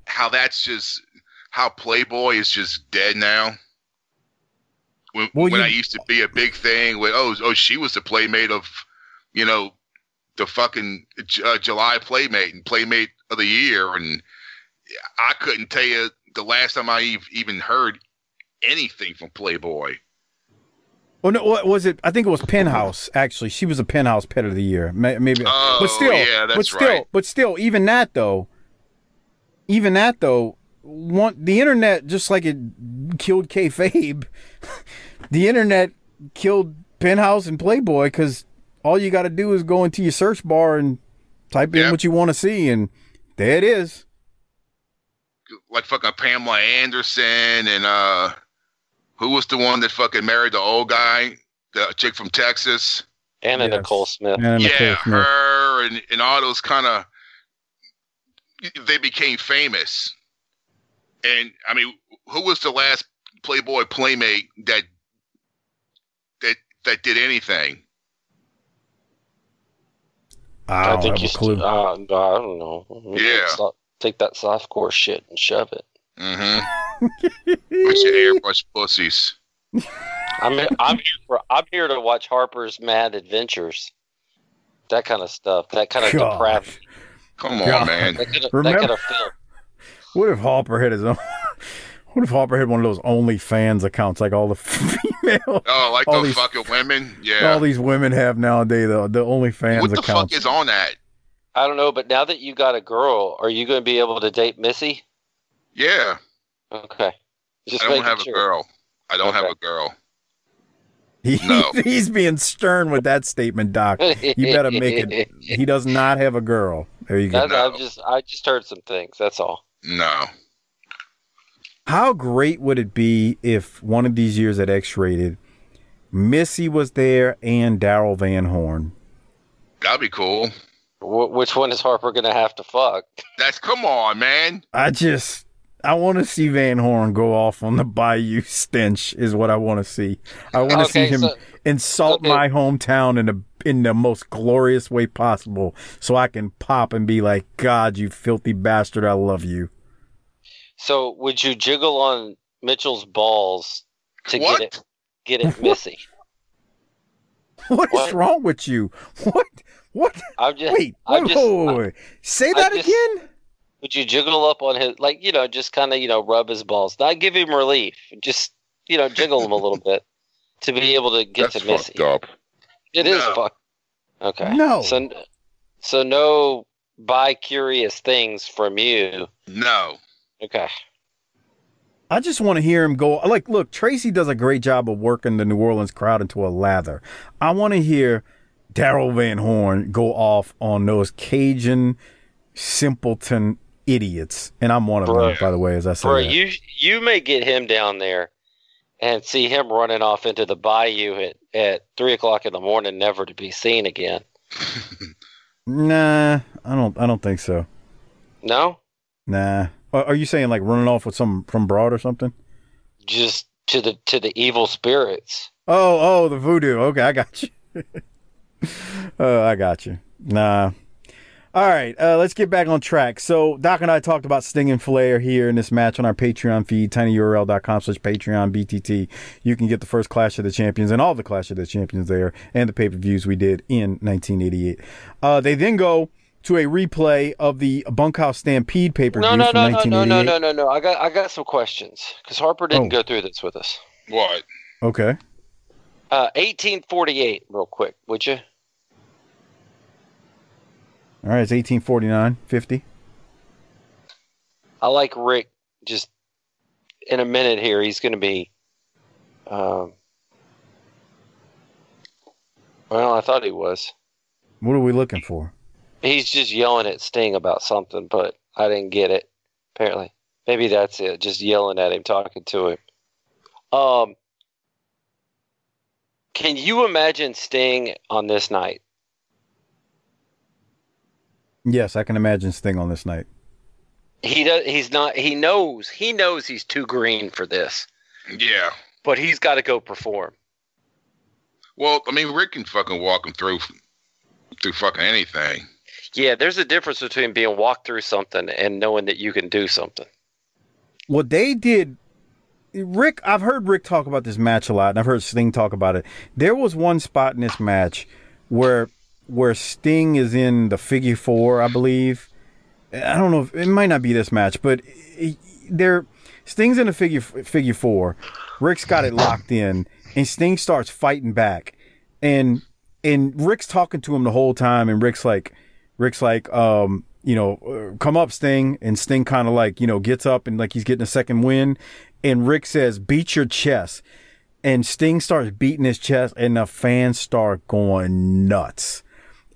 Speaker 3: How that's just how Playboy is just dead now. When,
Speaker 1: Well,
Speaker 3: when
Speaker 1: you-
Speaker 3: I used to be a big thing with oh oh she was the playmate of, you know, the fucking uh, July playmate and playmate of the year and I couldn't tell you the last time I even heard anything from Playboy.
Speaker 1: Oh no, what was it? I think it was Penthouse. Actually, she was a Penthouse Pet of the Year. Maybe,
Speaker 3: Oh,
Speaker 1: but still,
Speaker 3: yeah, that's
Speaker 1: but still,
Speaker 3: right.
Speaker 1: but still, even that though, even that though, one the internet just like it killed kayfabe. the internet killed Penthouse and Playboy because all you got to do is go into your search bar and type in what you want to see, and there it is.
Speaker 3: Like fucking Pamela Anderson and uh who was the one that fucking married the old guy, the chick from Texas?
Speaker 2: Anna
Speaker 1: Yes.
Speaker 2: Nicole Smith.
Speaker 1: And
Speaker 3: yeah,
Speaker 1: Nicole Smith.
Speaker 3: her and, and all those kind of they became famous. And I mean, who was the last Playboy playmate that that that did anything?
Speaker 1: I don't
Speaker 2: think
Speaker 1: have
Speaker 2: you.
Speaker 1: a clue.
Speaker 2: Uh, I don't know.
Speaker 3: Yeah.
Speaker 2: So- Take that softcore shit and shove it.
Speaker 3: Mm-hmm. Bunch of airbrush pussies.
Speaker 2: I'm I'm here for I'm here to watch Harper's Mad Adventures. That kind of stuff. That kind of
Speaker 1: God.
Speaker 2: depravity.
Speaker 3: Come on,
Speaker 1: God.
Speaker 3: man.
Speaker 2: That kind of,
Speaker 1: Remember-
Speaker 2: that kind of film.
Speaker 1: What if Hopper had his own? What if Hopper had one of those OnlyFans accounts like all the female,
Speaker 3: Oh, like
Speaker 1: All
Speaker 3: the
Speaker 1: these-
Speaker 3: fucking women? Yeah.
Speaker 1: all these women have nowadays? The the OnlyFans
Speaker 3: what the
Speaker 1: accounts.
Speaker 3: fuck is on that?
Speaker 2: I don't know, but now that you got a girl, are you going to be able to date Missy?
Speaker 3: Yeah.
Speaker 2: Okay. Just
Speaker 3: I don't have
Speaker 2: sure.
Speaker 3: a girl. I don't have a girl.
Speaker 1: He-
Speaker 3: No.
Speaker 1: he's being stern with that statement, Doc. You better make it. He does not have a girl. There you go.
Speaker 2: That, I've just I just heard some things. That's all.
Speaker 3: No.
Speaker 1: How great would it be if one of these years at X Rated, Missy was there and Daryl Van Horn?
Speaker 3: That'd be cool.
Speaker 2: Wh- which one is Harper going to have to fuck?
Speaker 3: That's come on, man.
Speaker 1: I just I want to see Van Horn go off on the Bayou stench is what I want to see. I want to
Speaker 2: Okay,
Speaker 1: see him
Speaker 2: so-
Speaker 1: insult
Speaker 2: okay.
Speaker 1: my hometown in the in the most glorious way possible, so I can pop and be like, "God, you filthy bastard, I love you."
Speaker 2: So would you jiggle on Mitchell's balls to
Speaker 3: What?
Speaker 2: get it get it Missy?
Speaker 1: What is
Speaker 2: What?
Speaker 1: wrong with you? What? What?
Speaker 2: I'm just
Speaker 1: Wait,
Speaker 2: I'm
Speaker 1: wait,
Speaker 2: just
Speaker 1: wait, wait, wait. Say that
Speaker 2: just-
Speaker 1: again.
Speaker 2: Would you jiggle up on his like you know just kind of you know rub his balls, not give him relief, just you know jiggle him a little bit to be able to get
Speaker 3: That's
Speaker 2: to Missy.
Speaker 3: fucked up.
Speaker 2: It is
Speaker 3: No.
Speaker 2: fuck. Okay.
Speaker 1: No.
Speaker 2: So so no bi curious things from you.
Speaker 3: No.
Speaker 2: Okay.
Speaker 1: I just want to hear him go. Like, look, Tracy does a great job of working the New Orleans crowd into a lather. I want to hear Daryl Van Horn go off on those Cajun simpleton idiots, and I'm one of them, by the way. As I said,
Speaker 2: Bro,
Speaker 1: that.
Speaker 2: you you may get him down there and see him running off into the bayou at, at three o'clock in the morning, never to be seen again.
Speaker 1: nah, I don't. I don't think so.
Speaker 2: No?
Speaker 1: Nah. Are you saying like running off with some from broad or something?
Speaker 2: Just to the to the evil spirits.
Speaker 1: Oh, oh, the voodoo. Okay, I got you. oh, I got you. Nah. All right, uh, let's get back on track. So, Doc and I talked about Sting and Flair here in this match on our Patreon feed, tinyurl.com slash Patreon BTT. You can get the first Clash of the Champions and all the Clash of the Champions there and the pay per views we did in 1988. Uh, they then go to a replay of the Bunkhouse Stampede paper.
Speaker 2: No, no,
Speaker 1: from
Speaker 2: no, no, no, no, no, no, no. I got I got some questions because Harper didn't
Speaker 1: Oh.
Speaker 2: go through this with us.
Speaker 3: What?
Speaker 1: Okay.
Speaker 2: Uh, 1848, real quick, would you?
Speaker 1: All right, it's 1849, 50.
Speaker 2: I like Rick. Just in a minute here, he's going to be. Um, well, I thought he was.
Speaker 1: What are we looking for?
Speaker 2: He's just yelling at Sting about something, but I didn't get it. Apparently, maybe that's it. Just yelling at him, talking to him. Um, can you imagine Sting on this night?
Speaker 1: Yes, I can imagine Sting on this night.
Speaker 2: He does. He's not. He knows. He knows he's too green for this,
Speaker 3: Yeah.
Speaker 2: but he's got to go perform.
Speaker 3: Well, I mean, Rick can fucking walk him through through fucking anything.
Speaker 2: Yeah, there's a difference between being walked through something and knowing that you can do something.
Speaker 1: What they did, Rick, I've heard Rick talk about this match a lot, and I've heard Sting talk about it. There was one spot in this match where where Sting is in the figure four, I believe. I don't know if it might not be this match, but he- there, Sting's in the figure figure four. Rick's got it locked in, and Sting starts fighting back, and and Rick's talking to him the whole time, and Rick's like, Rick's like, um, you know, uh, come up, Sting, and Sting kind of like, you know, gets up and like he's getting a second win, and Rick says, beat your chest, and Sting starts beating his chest, and the fans start going nuts.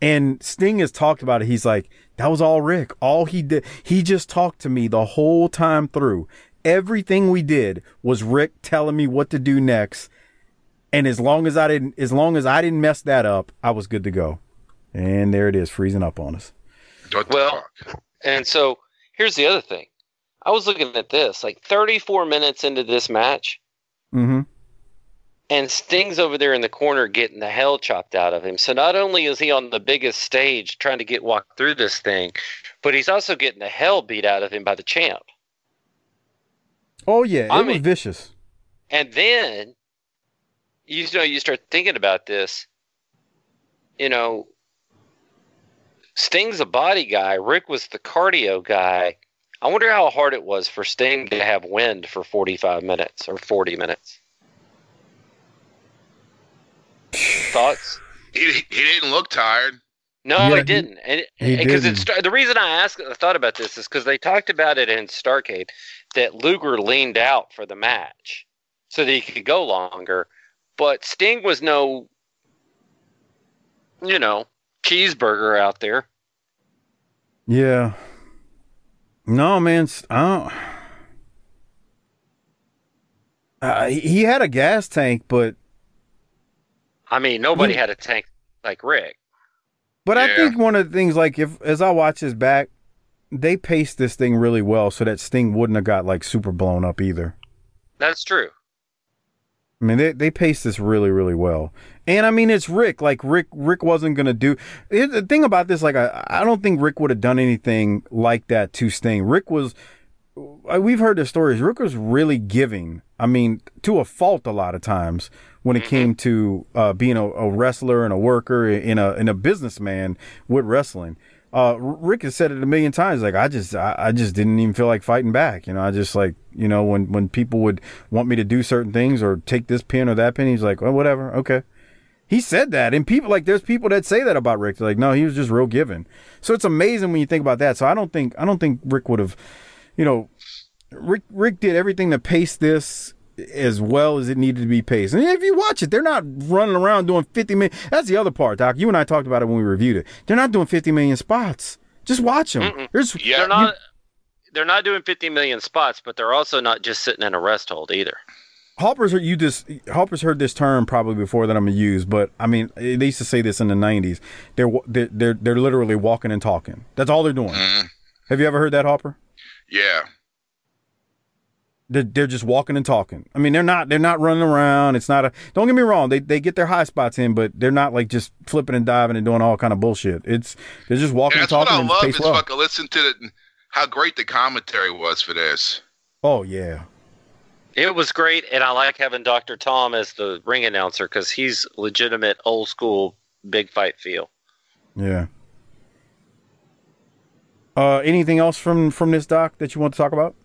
Speaker 1: And Sting has talked about it. He's like, that was all Rick. All he did, he just talked to me the whole time through. Everything we did was Rick telling me what to do next. And as long as I didn't, as long as I didn't mess that up, I was good to go. And there it is, freezing up on us.
Speaker 2: Well- And so here's the other thing. I was looking at this, like 34 minutes into this match,
Speaker 1: Mm-hmm.
Speaker 2: and Sting's over there in the corner getting the hell chopped out of him. So not only is he on the biggest stage trying to get walked through this thing, but he's also getting the hell beat out of him by the champ.
Speaker 1: Oh yeah, it
Speaker 2: I
Speaker 1: was vicious.
Speaker 2: And then you know you start thinking about this. You know, Sting's a body guy. Rick was the cardio guy. I wonder how hard it was for Sting to have wind for 45 minutes or 40 minutes. Thoughts?
Speaker 3: He, he didn't look tired.
Speaker 2: No,
Speaker 1: Yeah,
Speaker 2: he
Speaker 1: he-
Speaker 2: didn't. And
Speaker 1: he
Speaker 2: because
Speaker 1: didn't.
Speaker 2: it's the reason I asked, I thought about this is because they talked about it in Starcade that Luger leaned out for the match so that he could go longer, but Sting was no, you know, cheeseburger out there.
Speaker 1: Yeah. No, man. I don't. Uh, he- he had a gas tank, but
Speaker 2: I mean, nobody
Speaker 1: Yeah.
Speaker 2: had a tank like Rick.
Speaker 1: but I think one of the things, like if as I watch his back, they paced this thing really well so that Sting wouldn't have got like super blown up either.
Speaker 2: That's true.
Speaker 1: I mean, they they paced this really, really well. And I mean, it's Rick. Like Rick, Rick wasn't gonna do. It, the thing about this, like, I, I don't think Rick would have done anything like that to Sting. Rick was. uh, We've heard the stories. Rick was really giving. I mean, to a fault a lot of times when it came to uh, being a, a wrestler and a worker in a in a businessman with wrestling. uh, Rick has said it a million times. Like I just, I, I, just didn't even feel like fighting back. You know, I just like, you know, when when people would want me to do certain things or take this pin or that pin, he's like, well, whatever, okay. He said that, and people like there's people that say that about Rick. They're like, no, he was just real giving. So it's amazing when you think about that. So I don't think I don't think Rick would have, you know, Rick Rick did everything to pace this as well as it needed to be paced. And if you watch it, they're not running around doing 50 million. That's the other part, Doc. You and I talked about it when we reviewed it. They're not doing 50 million spots. Just watch them. There's,
Speaker 2: yeah, they're not. You, they're not doing 50 million spots, but they're also not just sitting in a rest hold either.
Speaker 1: Hoppers you just Hoppers heard this term probably before that I'm gonna use, but I mean they used to say this in the '90s. They're they're they're, they're literally walking and talking. That's all they're doing. Mm. Have you ever heard that, Hopper?
Speaker 3: Yeah,
Speaker 1: they're, they're just walking and talking. I mean, they're not they're not running around. It's not a. Don't get me wrong. They they get their high spots in, but they're not like just flipping and diving and doing all kind of bullshit. It's they're just walking and, and talking.
Speaker 3: That's what I love is well. fucking listen to the, how great the commentary was for this.
Speaker 1: Oh yeah.
Speaker 2: It was great, and I like having Dr. Tom as the ring announcer because he's legitimate old school big fight feel.
Speaker 1: Yeah. Uh, anything else from from this doc that you want to talk about?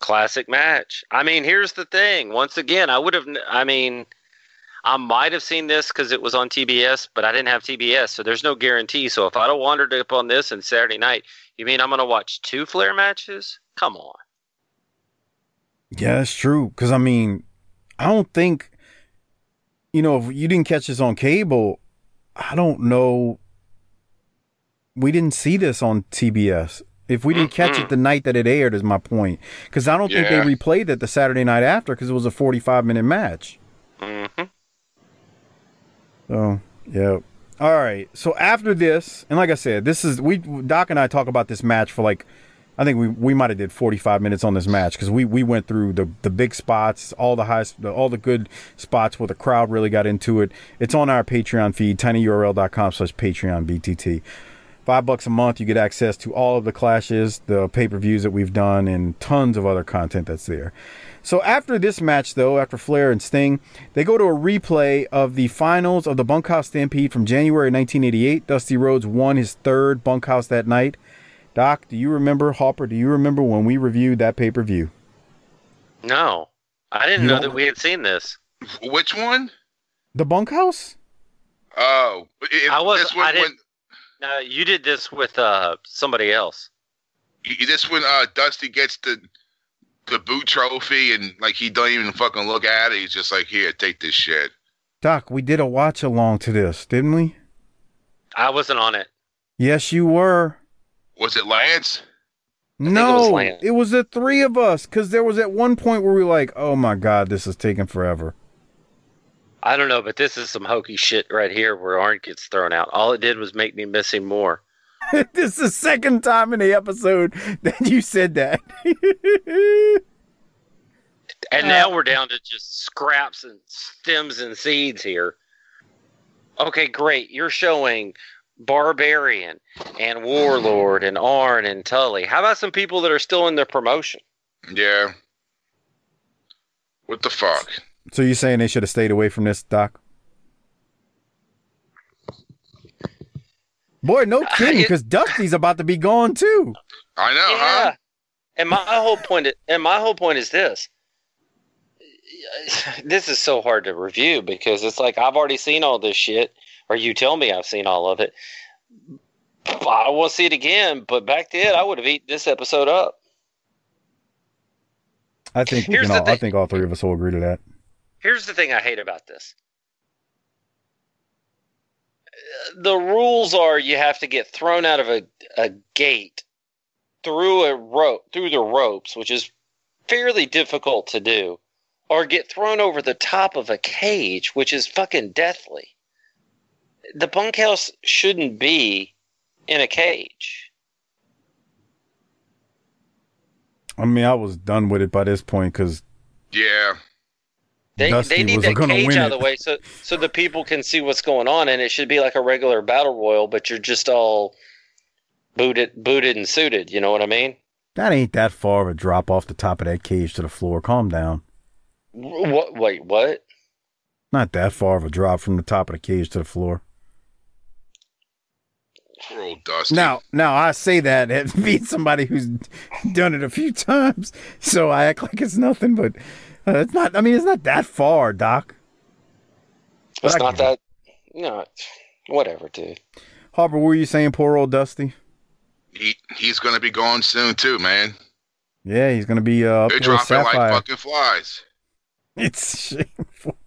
Speaker 2: classic match. I mean, here's the thing. Once again, I would have. I mean, I might have seen this because it was on TBS, but I didn't have TBS, so there's no guarantee. So if I'd have wandered up on this and Saturday night, you mean I'm going to watch two Flair matches? Come on.
Speaker 1: Yeah, that's true. Because I mean, I don't think, you know, if you didn't catch this on cable, I don't know. We didn't see this on TBS. If we didn't catch it the night that it aired, is my point. Because I don't yeah. think they replayed it the Saturday night after because it was a 45 minute match. Mm-hmm. So, yeah. All right. So after this, and like I said, this is we Doc and I talk about this match for like I think we we might have did 45 minutes on this match because we we went through the the big spots, all the high, all the good spots where the crowd really got into it. It's on our Patreon feed, tinyurl.com/slash Patreon BTT. Five bucks a month, you get access to all of the clashes, the pay per views that we've done, and tons of other content that's there. So after this match, though, after Flair and Sting, they go to a replay of the finals of the Bunkhouse Stampede from January 1988. Dusty Rhodes won his third Bunkhouse that night. Doc, do you remember Hopper? Do you remember when we reviewed that pay per view?
Speaker 2: No, I didn't you know that we had seen this.
Speaker 3: Which one?
Speaker 1: The Bunkhouse.
Speaker 3: Oh,
Speaker 2: it, I was. I didn't. When, no, you did this with uh, somebody else.
Speaker 3: This when uh, Dusty gets the the boot trophy and like he don't even fucking look at it. He's just like, here, take this shit.
Speaker 1: Doc, we did a watch along to this, didn't we?
Speaker 2: I wasn't on it.
Speaker 1: Yes, you were.
Speaker 3: Was it Lance?
Speaker 1: no, it was, Lance. it was the three of us. Because there was at one point where we were like, "Oh my god, this is taking forever."
Speaker 2: I don't know, but this is some hokey shit right here where Arn gets thrown out. All it did was make me miss him more.
Speaker 1: this is the second time in the episode that you said that.
Speaker 2: and uh, now we're down to just scraps and stems and seeds here. Okay, great. You're showing Barbarian and Warlord and Arn and Tully. How about some people that are still in their promotion?
Speaker 3: Yeah. What the fuck?
Speaker 1: So you're saying they should have stayed away from this, Doc? Boy, no kidding, because Dusty's about to be gone too.
Speaker 3: I know, yeah. huh?
Speaker 2: And my whole point, is, and my whole point is this: this is so hard to review because it's like I've already seen all this shit, or you tell me I've seen all of it. I won't see it again, but back then I would have eaten this episode up.
Speaker 1: I think we can all, I think all three of us will agree to that.
Speaker 2: Here's the thing I hate about this. The rules are you have to get thrown out of a, a gate through a rope through the ropes, which is fairly difficult to do, or get thrown over the top of a cage, which is fucking deathly. The bunkhouse shouldn't be in a cage.
Speaker 1: I mean, I was done with it by this point because.
Speaker 3: Yeah.
Speaker 2: They, they need that cage out of the way so so the people can see what's going on, and it should be like a regular battle royal, but you're just all booted, booted and suited. You know what I mean?
Speaker 1: That ain't that far of a drop off the top of that cage to the floor. Calm down.
Speaker 2: What? Wait, what?
Speaker 1: Not that far of a drop from the top of the cage to the floor.
Speaker 3: Poor old Dusty.
Speaker 1: Now, now I say that as being somebody who's done it a few times, so I act like it's nothing. But uh, it's not. I mean, it's not that far, Doc.
Speaker 2: It's
Speaker 1: I
Speaker 2: not
Speaker 1: get
Speaker 2: that. No, whatever, dude.
Speaker 1: Harper, what were you saying? Poor old Dusty.
Speaker 3: he, he's going to be gone soon too, man.
Speaker 1: Yeah, he's gonna be uh,
Speaker 3: They're
Speaker 1: there with
Speaker 3: dropping like fucking flies.
Speaker 1: It's shameful.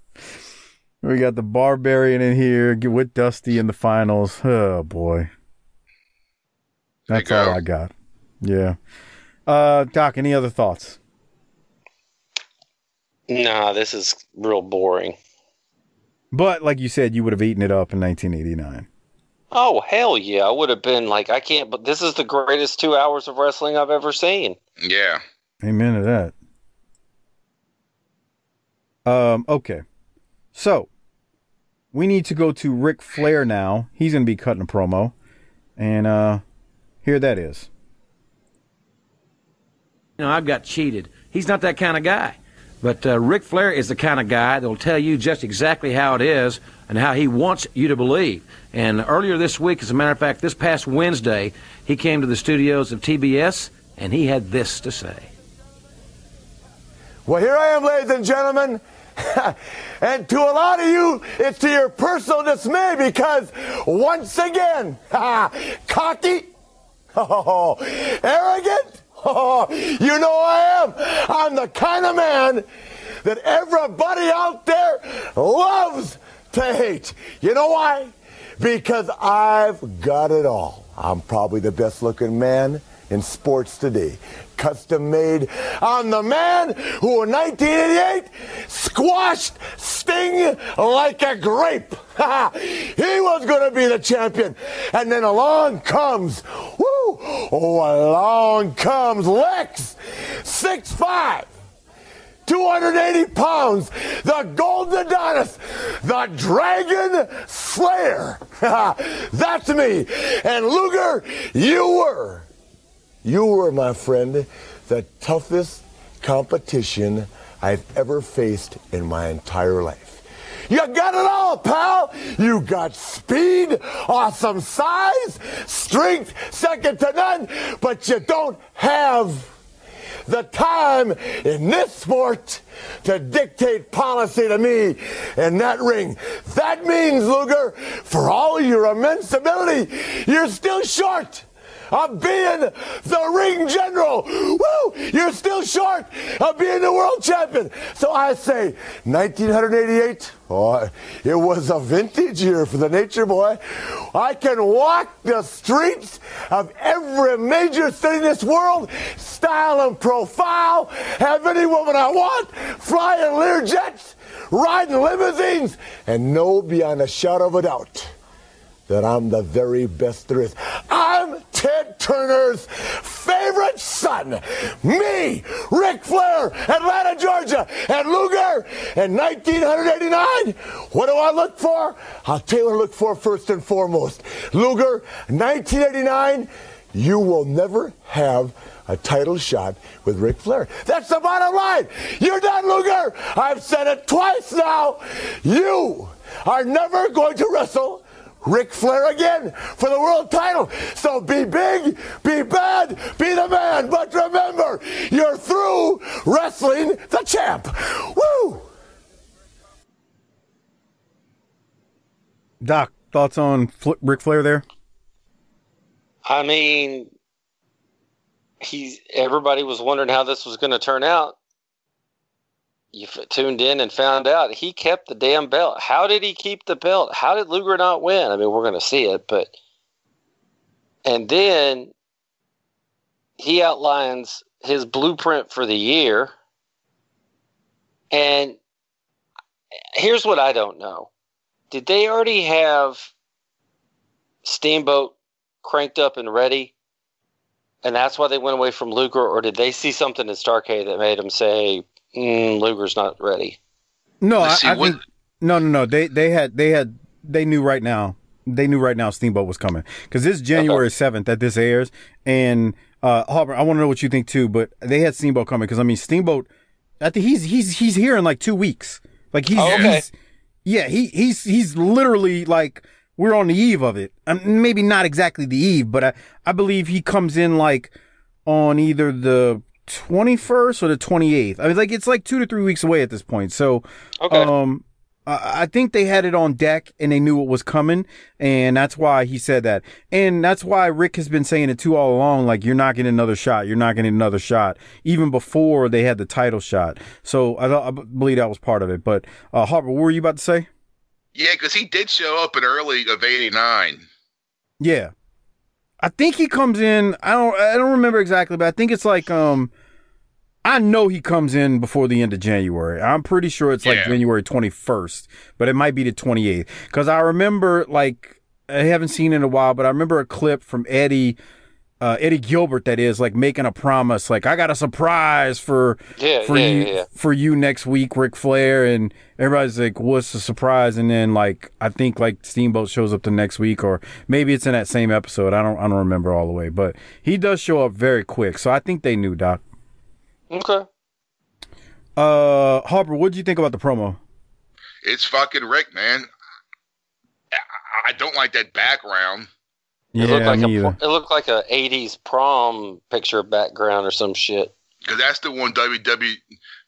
Speaker 1: We got the Barbarian in here with Dusty in the finals. Oh boy,
Speaker 3: There you
Speaker 1: that's all. I got. Yeah, uh, Doc. Any other thoughts?
Speaker 2: Nah, this is real boring.
Speaker 1: But like you said, you would have eaten it up in 1989.
Speaker 2: Oh hell yeah! I would have been like, I can't. But this is the greatest two hours of wrestling I've ever seen.
Speaker 3: Yeah.
Speaker 1: Amen to that. Um, okay. So we need to go to Ric Flair now. He's gonna be cutting a promo. And uh here that is.
Speaker 5: You know, I've got cheated. He's not that kind of guy. But uh, Ric Flair is the kind of guy that'll tell you just exactly how it is and how he wants you to believe. And earlier this week, as a matter of fact, this past Wednesday, he came to the studios of TBS and he had this to say.
Speaker 6: Well, here I am, ladies and gentlemen. and to a lot of you, it's to your personal dismay because once again, cocky, oh, arrogant, oh, you know I am. I'm the kind of man that everybody out there loves to hate. You know why? Because I've got it all. I'm probably the best looking man in sports today. Custom made. I'm the man who in 1988 squashed Sting like a grape. he was going to be the champion. And then along comes, woo, oh, along comes Lex, 6'5". 280 pounds, the Golden Adonis, the Dragon Slayer. That's me. And Luger, you were, you were, my friend, the toughest competition I've ever faced in my entire life. You got it all, pal. You got speed, awesome size, strength, second to none, but you don't have the time in this sport to dictate policy to me in that ring. That means, Luger, for all your immense ability, you're still short of being the ring general. Woo! You're still short of being the world champion. So I say, 1988, oh, it was a vintage year for the Nature Boy. I can walk the streets of every major city in this world, style and profile, have any woman I want, fly in Lear jets, ride in limousines, and know beyond a shadow of a doubt that I'm the very best there is. I'm Ted Turner's favorite son. Me, Ric Flair, Atlanta, Georgia, and Luger in 1989. What do I look for? I'll tell you what I look for first and foremost. Luger, 1989, you will never have a title shot with Ric Flair. That's the bottom line. You're done, Luger. I've said it twice now. You are never going to wrestle Ric Flair again for the world title. So be big, be bad, be the man. But remember, you're through wrestling the champ. Woo!
Speaker 1: Doc, thoughts on Fl- Ric Flair there?
Speaker 2: I mean, he's everybody was wondering how this was going to turn out. You tuned in and found out he kept the damn belt. How did he keep the belt? How did Luger not win? I mean, we're going to see it, but and then he outlines his blueprint for the year. And here's what I don't know. Did they already have Steamboat cranked up and ready, and that's why they went away from Luger, or did they see something in Starcade that made them say mm, Luger's not ready?
Speaker 1: No, I, I
Speaker 3: what-
Speaker 1: think no, no, no. They they had they had they knew right now. They knew right now Steamboat was coming because this January seventh that this airs, and uh, Harper, I want to know what you think too. But they had Steamboat coming because I mean Steamboat, I think he's he's he's here in like two weeks. Like he's,
Speaker 2: Oh, okay.
Speaker 1: he's yeah he he's he's literally like we're on the eve of it. Um, maybe not exactly the eve, but I, I believe he comes in like on either the 21st or the 28th. I mean, like it's like two to three weeks away at this point. So,
Speaker 2: Okay.
Speaker 1: um, I I think they had it on deck and they knew it was coming, and that's why he said that. And that's why Rick has been saying it too all along. Like you're not getting another shot. You're not getting another shot, even before they had the title shot. So I, thought- I believe that was part of it. But uh, Harper, what were you about to say?
Speaker 3: Yeah, because he did show up in early of '89.
Speaker 1: Yeah. I think he comes in I don't I don't remember exactly, but I think it's like um I know he comes in before the end of January. I'm pretty sure it's like
Speaker 3: Yeah.
Speaker 1: January 21st, but it might be the 28th cuz I remember like I haven't seen in a while, but I remember a clip from Eddie uh, Eddie Gilbert that is like making a promise like I got a surprise for
Speaker 2: Yeah,
Speaker 1: for
Speaker 2: yeah,
Speaker 1: you
Speaker 2: yeah, yeah.
Speaker 1: for you next week, Ric Flair, and everybody's like, "What's the surprise?" And then like I think like Steamboat shows up the next week, or maybe it's in that same episode. I don't I don't remember all the way, but he does show up very quick, so I think they knew Doc.
Speaker 2: Okay.
Speaker 1: Uh, Harper, what do you think about the promo?
Speaker 3: It's fucking Rick, man. I, I don't like that background.
Speaker 2: It looked like
Speaker 1: me
Speaker 2: a
Speaker 1: either.
Speaker 2: it looked like a '80s prom picture background or some shit.
Speaker 3: because that's the one WW,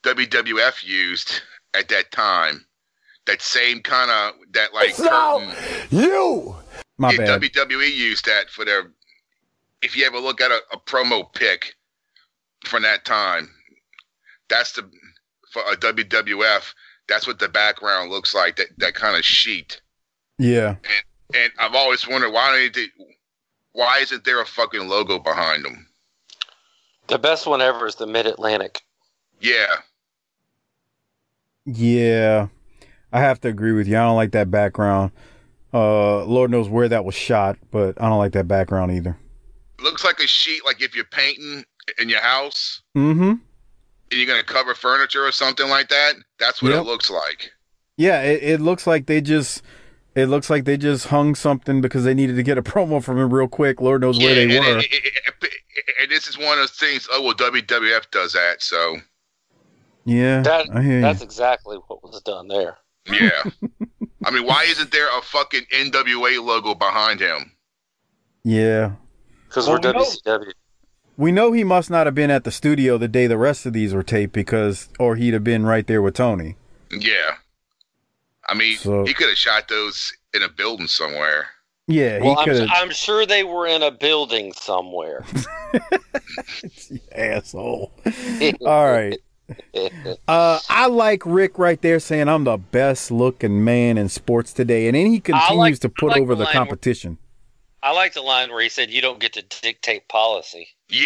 Speaker 3: WWF used at that time. That same kind of that like curtain.
Speaker 4: You!
Speaker 1: My
Speaker 3: Yeah,
Speaker 1: bad.
Speaker 3: WWE used that for their. If you ever look at a, a promo pic from that time, that's the for a WWF. That's what the background looks like. That that kind of sheet.
Speaker 1: yeah,
Speaker 3: And I've always wondered why they, why isn't there a fucking logo behind them?
Speaker 2: The best one ever is the Mid Atlantic.
Speaker 3: Yeah,
Speaker 1: yeah. I have to agree with you. I don't like that background. Uh, Lord knows where that was shot, but I don't like that background either.
Speaker 3: looks like a sheet. Like if you're painting in your house
Speaker 1: Mm-hmm.
Speaker 3: and you're gonna cover furniture or something like that. That's what
Speaker 1: Yep.
Speaker 3: it looks like.
Speaker 1: Yeah, it, it looks like they just it looks like they just hung something because they needed to get a promo from him real quick. Lord knows where they
Speaker 3: and,
Speaker 1: were.
Speaker 3: And, and- and this is one of those things. Oh well, WWF does that, so
Speaker 1: yeah,
Speaker 2: That
Speaker 1: I hear you.
Speaker 2: that's exactly what was done there.
Speaker 3: yeah. I mean, why isn't there a fucking NWA logo behind him?
Speaker 1: Yeah,
Speaker 2: Because
Speaker 1: Well,
Speaker 2: we're
Speaker 1: we know-
Speaker 2: WCW.
Speaker 1: we know he must not have been at the studio the day the rest of these were taped because, or he'd have been right there with Tony.
Speaker 3: Yeah. I mean,
Speaker 1: So-
Speaker 3: he could have shot those in a building somewhere.
Speaker 1: Yeah,
Speaker 2: Well,
Speaker 1: he
Speaker 2: I'm,
Speaker 1: could.
Speaker 2: I'm sure they were in a building somewhere.
Speaker 1: Asshole. All right. Uh, I like Rick right there saying I'm the best looking man in sports today, and then he continues
Speaker 2: like-
Speaker 1: to put
Speaker 2: like
Speaker 1: over
Speaker 2: the
Speaker 1: the
Speaker 2: line where-
Speaker 1: competition.
Speaker 2: I like the line where he said, "You don't get to dictate policy."
Speaker 3: Yeah,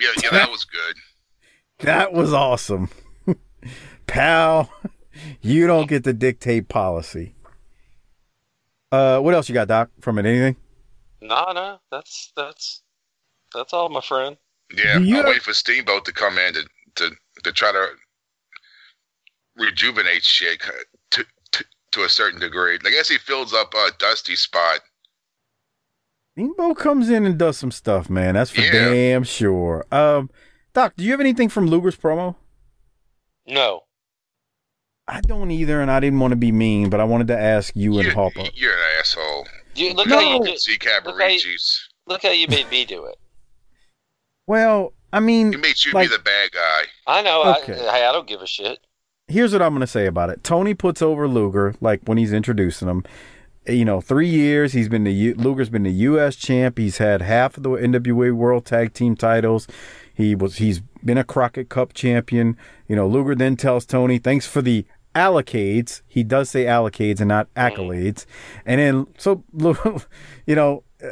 Speaker 3: yeah, yeah. That was good.
Speaker 1: That was awesome. Pal, you don't get to dictate policy. Uh, what else you got, Doc, from it? Anything?
Speaker 2: Nah, nah. that's that's that's all, my friend.
Speaker 3: Yeah,
Speaker 1: Do you
Speaker 3: I'm
Speaker 1: have-
Speaker 3: waiting for Steamboat to come in to to, to try to rejuvenate shit to, to to a certain degree. I guess he fills up a dusty spot.
Speaker 1: Steamboat comes in and does some stuff, man. That's for
Speaker 3: Yeah.
Speaker 1: damn sure. Um, Doc, do you have anything from Luger's promo?
Speaker 2: No,
Speaker 1: I don't either, and I didn't want to be mean, but I wanted to ask you and
Speaker 3: You're,
Speaker 1: Harper.
Speaker 3: you're an asshole.
Speaker 2: you, look
Speaker 1: No.
Speaker 2: how you do,
Speaker 3: Z
Speaker 2: Okay.
Speaker 3: Cavaricci's.
Speaker 2: look how you made me do it.
Speaker 1: Well, I mean,
Speaker 3: He makes you
Speaker 1: like-
Speaker 3: be the bad guy.
Speaker 2: I know.
Speaker 1: Okay.
Speaker 2: I, hey, I don't give a shit.
Speaker 1: here's what I'm going to say about it. Tony puts over Luger, like when he's introducing him. You know, three years he's been the U- Luger's been the U.S. champ. He's had half of the NWA World Tag Team titles. He was he's been a Crockett Cup champion. You know, Luger then tells Tony, "Thanks for the allocades." He does say allocades and not accolades. And then so you know, uh,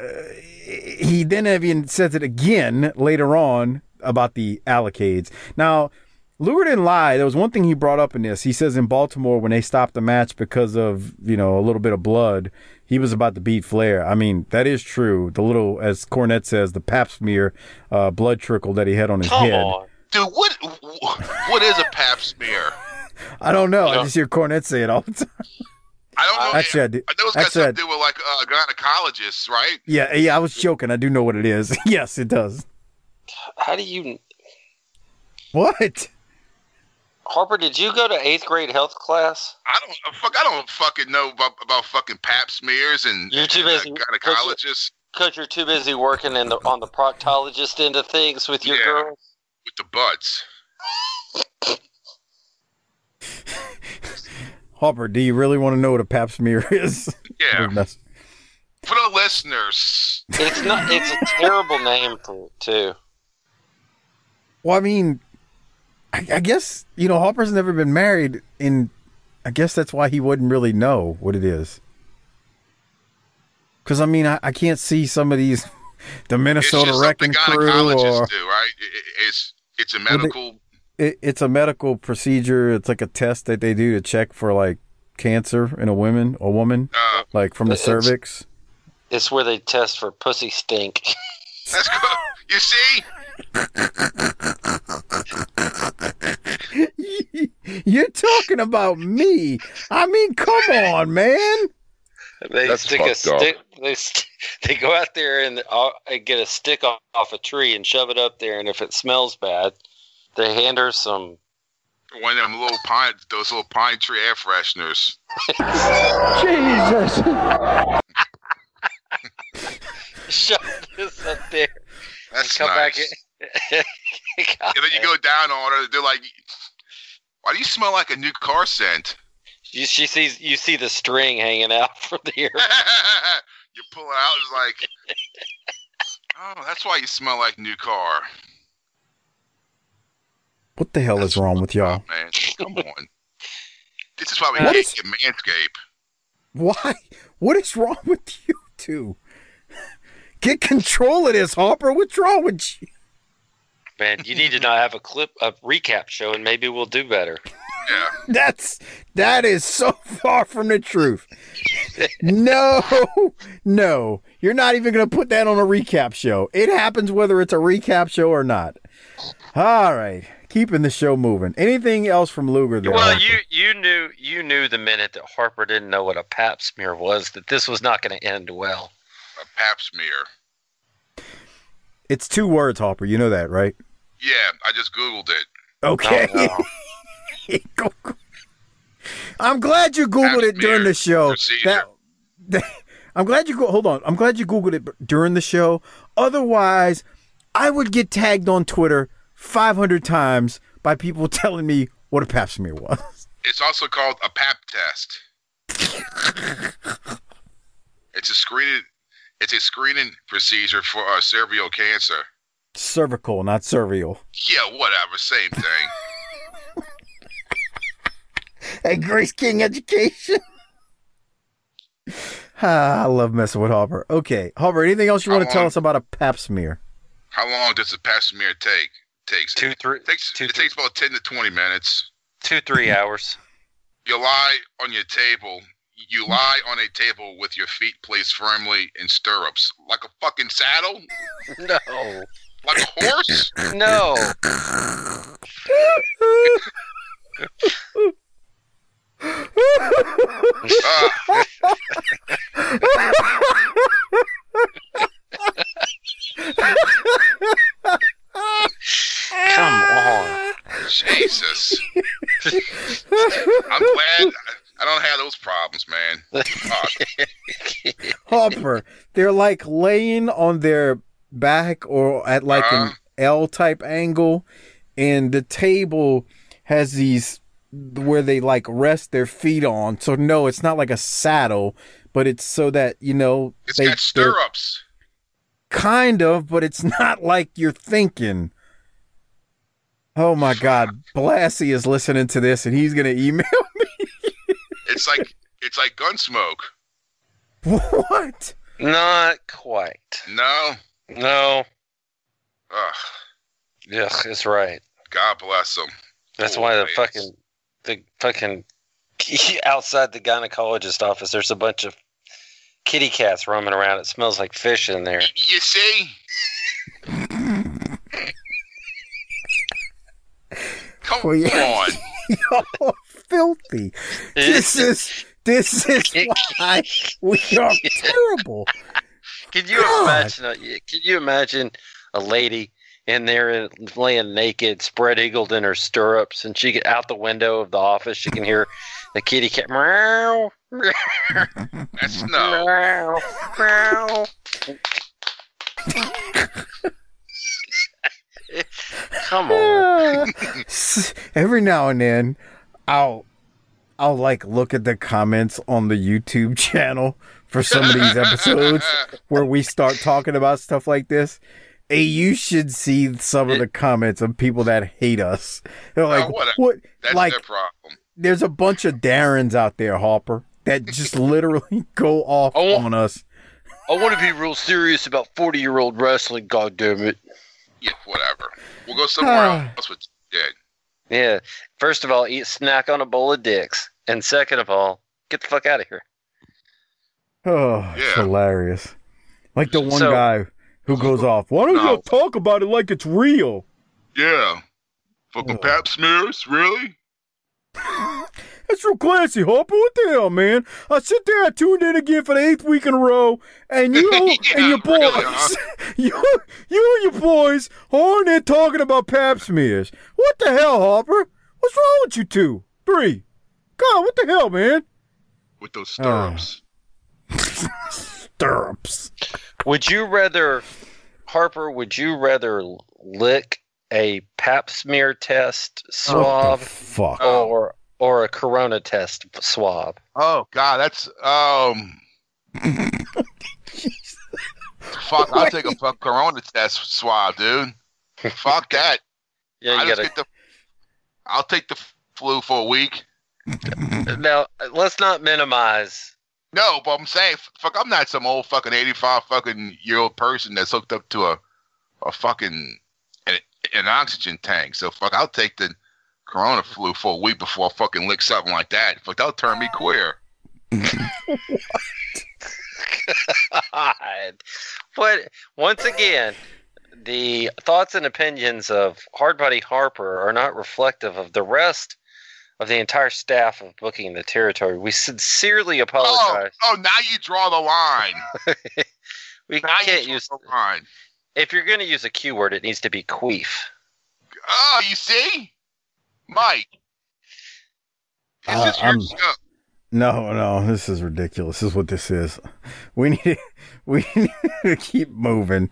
Speaker 1: he then even says it again later on about the allocades. Now, Luger didn't lie. There was one thing he brought up in this. He says in Baltimore when they stopped the match because of you know a little bit of blood, he was about to beat Flair. I mean that is true. The little, as Cornette says, the pap smear uh, blood trickle that he had on his
Speaker 2: Come
Speaker 1: head.
Speaker 2: on.
Speaker 3: Dude, what what is a pap smear?
Speaker 1: I don't know. I just hear Cornette say it all the time.
Speaker 3: I don't know.
Speaker 1: Actually, I do.
Speaker 3: I know it's got
Speaker 1: Actually,
Speaker 3: something to do with like a gynecologist, right?
Speaker 1: Yeah, yeah. I was joking. I do know what it is. yes, it does.
Speaker 2: How do you?
Speaker 1: What?
Speaker 2: Harper, did you go to eighth grade health class?
Speaker 3: I don't uh, fuck. I don't fucking know about, about fucking pap smears and,
Speaker 2: You're too
Speaker 3: and, uh,
Speaker 2: busy-
Speaker 3: gynecologists
Speaker 2: Because you're too busy working in the on the proctologist end of things with your
Speaker 3: Yeah.
Speaker 2: girls.
Speaker 3: with the butts.
Speaker 1: Hopper, do you really want to know what a pap smear is?
Speaker 3: Yeah, for the listeners.
Speaker 2: It's not. It's a terrible name for it too.
Speaker 1: well, I mean, I, I guess you know Hopper's never been married, and I guess that's why he wouldn't really know what it is. Because I mean, I, I can't see some of these, the
Speaker 3: It's
Speaker 1: Minnesota
Speaker 3: just
Speaker 1: Wrecking Crew,
Speaker 3: gynecologists
Speaker 1: or
Speaker 3: do, right? It- it- it's it's a
Speaker 1: they-
Speaker 3: medical.
Speaker 1: It, it's a medical procedure. It's like a test that they do to check for like cancer in a woman, a woman,
Speaker 3: Uh,
Speaker 1: like from the
Speaker 2: It's-
Speaker 1: cervix.
Speaker 2: It's where they test for pussy stink.
Speaker 3: that's good. You see,
Speaker 1: You're talking about me. I mean, come on, man.
Speaker 2: They
Speaker 7: That's
Speaker 2: stick a
Speaker 7: fucked up.
Speaker 2: stick. They st- they go out there and uh, and get a stick off, off a tree and shove it up there, and if it smells bad, they hand her some.
Speaker 3: one of them little pine, those little pine tree air fresheners.
Speaker 2: Jesus. Shut this up there.
Speaker 3: That's
Speaker 2: come
Speaker 3: nice.
Speaker 2: back. In,
Speaker 3: and then you go down on her. They're like, "Why do you smell like a new car scent?"
Speaker 2: You, she sees you see the string hanging out from there.
Speaker 3: you pull it out. It's like, oh, that's why you smell like new car.
Speaker 1: What the hell is wrong with y'all?
Speaker 3: Oh, man, come on. This is why we
Speaker 1: What
Speaker 3: can't
Speaker 1: is-
Speaker 3: get Manscape.
Speaker 1: Why? What is wrong with you two? Get control of this, Hopper. What's wrong with you?
Speaker 2: Man, you need to not have a clip, a recap show, and maybe we'll do better.
Speaker 3: Yeah.
Speaker 1: That's that is so far from the truth. No, no, you're not even going to put that on a recap show. It happens whether it's a recap show or not. All right, keeping the show moving. Anything else from Luger there?
Speaker 2: Well,
Speaker 1: Harper?
Speaker 2: you you knew you knew the minute that Harper didn't know what a Pap smear was that this was not going to end well.
Speaker 3: A pap smear.
Speaker 1: it's two words, Harper. You know that, right?
Speaker 3: Yeah, I just Googled it.
Speaker 1: Okay.
Speaker 2: Oh,
Speaker 1: Go- go- I'm glad you googled it during the show. That, that- I'm glad you go. Hold on. I'm glad you googled it during the show. Otherwise, I would get tagged on Twitter 500 times by people telling me what a pap smear was.
Speaker 3: It's also called a pap test. it's a screening. It's a screening procedure for uh, cervical cancer.
Speaker 1: Cervical, not cervical.
Speaker 3: Yeah, whatever, same thing.
Speaker 1: Hey, Grace King Education. ah, I love messing with Hopper. Okay, Hopper. Anything else you want to tell us about a pap smear?
Speaker 3: How long does a pap smear take? Takes
Speaker 2: two three
Speaker 3: it takes
Speaker 2: two,
Speaker 3: it takes about ten to twenty minutes.
Speaker 2: two three hours.
Speaker 3: You lie on your table. You lie on a table with your feet placed firmly in stirrups, like a fucking saddle,
Speaker 2: No,
Speaker 3: like a horse.
Speaker 2: no.
Speaker 3: Ah,
Speaker 2: Come on.
Speaker 3: Jesus. I'm glad I don't have those problems, man. Fuck.
Speaker 1: Hopper. They're like laying on their back or at like an
Speaker 3: Uh-huh.
Speaker 1: L type angle, and the table has these where they like rest their feet on. So no, it's not like a saddle, but it's so that you know
Speaker 3: It's
Speaker 1: they
Speaker 3: got stirrups.
Speaker 1: kind of, but it's not like you're thinking. Oh my God, Blassie is listening to this, and he's gonna email me.
Speaker 3: It's like it's like Gunsmoke.
Speaker 1: what?
Speaker 2: Not quite.
Speaker 3: No.
Speaker 2: No.
Speaker 3: Ugh.
Speaker 2: Yeah, that's right.
Speaker 3: God bless them.
Speaker 2: That's
Speaker 3: Poor
Speaker 2: why the
Speaker 3: ways.
Speaker 2: fucking the fucking outside the gynecologist office. There's a bunch of kitty cats roaming around. It smells like fish in there.
Speaker 3: You see? Come
Speaker 1: Well, yeah.
Speaker 3: on.
Speaker 1: Y'all filthy. This is this is why we are terrible.
Speaker 2: Can you
Speaker 1: God.
Speaker 2: imagine? Uh, a, can you imagine a lady in there laying naked, spread eagled in her stirrups, and she get out the window of the office. She can hear the kitty cat meow.
Speaker 3: That's no.
Speaker 2: meow, meow. Come on. Ah.
Speaker 1: Every now and then, I'll I'll like look at the comments on the YouTube channel for some of these episodes where we start talking about stuff like this. Hey, you should see some of the comments of people that hate us. They're oh, like,
Speaker 3: Oh, whatever.
Speaker 1: what?
Speaker 3: That's
Speaker 1: like,
Speaker 3: their problem.
Speaker 1: there's a bunch of Darrens out there, Hopper, that just literally go off
Speaker 2: Oh.
Speaker 1: on us.
Speaker 2: I want to be real serious about 40 year old wrestling, God damn it.
Speaker 3: Yeah, whatever. We'll go somewhere else with dead.
Speaker 2: Yeah. First of all, eat snack on a bowl of dicks. And second of all, get the fuck out of here.
Speaker 1: Oh, it's
Speaker 3: Yeah.
Speaker 1: hilarious. Like the one
Speaker 2: So-
Speaker 1: guy who goes off. Why don't
Speaker 3: No.
Speaker 1: you talk about it like it's real?
Speaker 3: Yeah. Fucking
Speaker 1: Ugh.
Speaker 3: pap smears, really?
Speaker 1: That's real classy, Hopper. What the hell, man? I sit there, I tuned in again for the eighth week in a row, and you
Speaker 3: Yeah,
Speaker 1: and your boys,
Speaker 3: really, huh?
Speaker 1: you, you and your boys are on there talking about pap smears. What the hell, Hopper? What's wrong with you two? Three? God, what the hell, man?
Speaker 3: With those
Speaker 1: Ah.
Speaker 3: stirrups.
Speaker 1: Stirrups.
Speaker 2: Would you rather, Harper, would you rather lick a pap smear test
Speaker 1: What
Speaker 2: swab
Speaker 1: the fuck.
Speaker 2: or or a corona test swab?
Speaker 3: Oh god, that's um. fuck! I'll take a fuck corona test swab, dude. Fuck that.
Speaker 2: Yeah,
Speaker 3: I
Speaker 2: you
Speaker 3: just
Speaker 2: gotta.
Speaker 3: get the. I'll take the flu for a week.
Speaker 2: Now, let's not minimize.
Speaker 3: No, but I'm saying, fuck, I'm not some old fucking 85 fucking year old person that's hooked up to a, a fucking an, an oxygen tank. So fuck, I'll take the corona flu for a week before I fucking lick something like that. Fuck, that'll turn me queer.
Speaker 2: God. But once again, the thoughts and opinions of Hardbody Harper are not reflective of the rest of the entire staff of Booking the Territory. We sincerely
Speaker 3: Oh,
Speaker 2: apologize.
Speaker 3: oh, now you draw the line.
Speaker 2: we
Speaker 3: Now
Speaker 2: can't
Speaker 3: you
Speaker 2: use.
Speaker 3: the line.
Speaker 2: If you're going to use a Q word, it needs to be queef.
Speaker 3: Oh, you see, Mike. This
Speaker 1: Uh,
Speaker 3: is your
Speaker 1: I'm-
Speaker 3: show.
Speaker 1: No, no, this is ridiculous. This is what this is. We need we need to keep moving.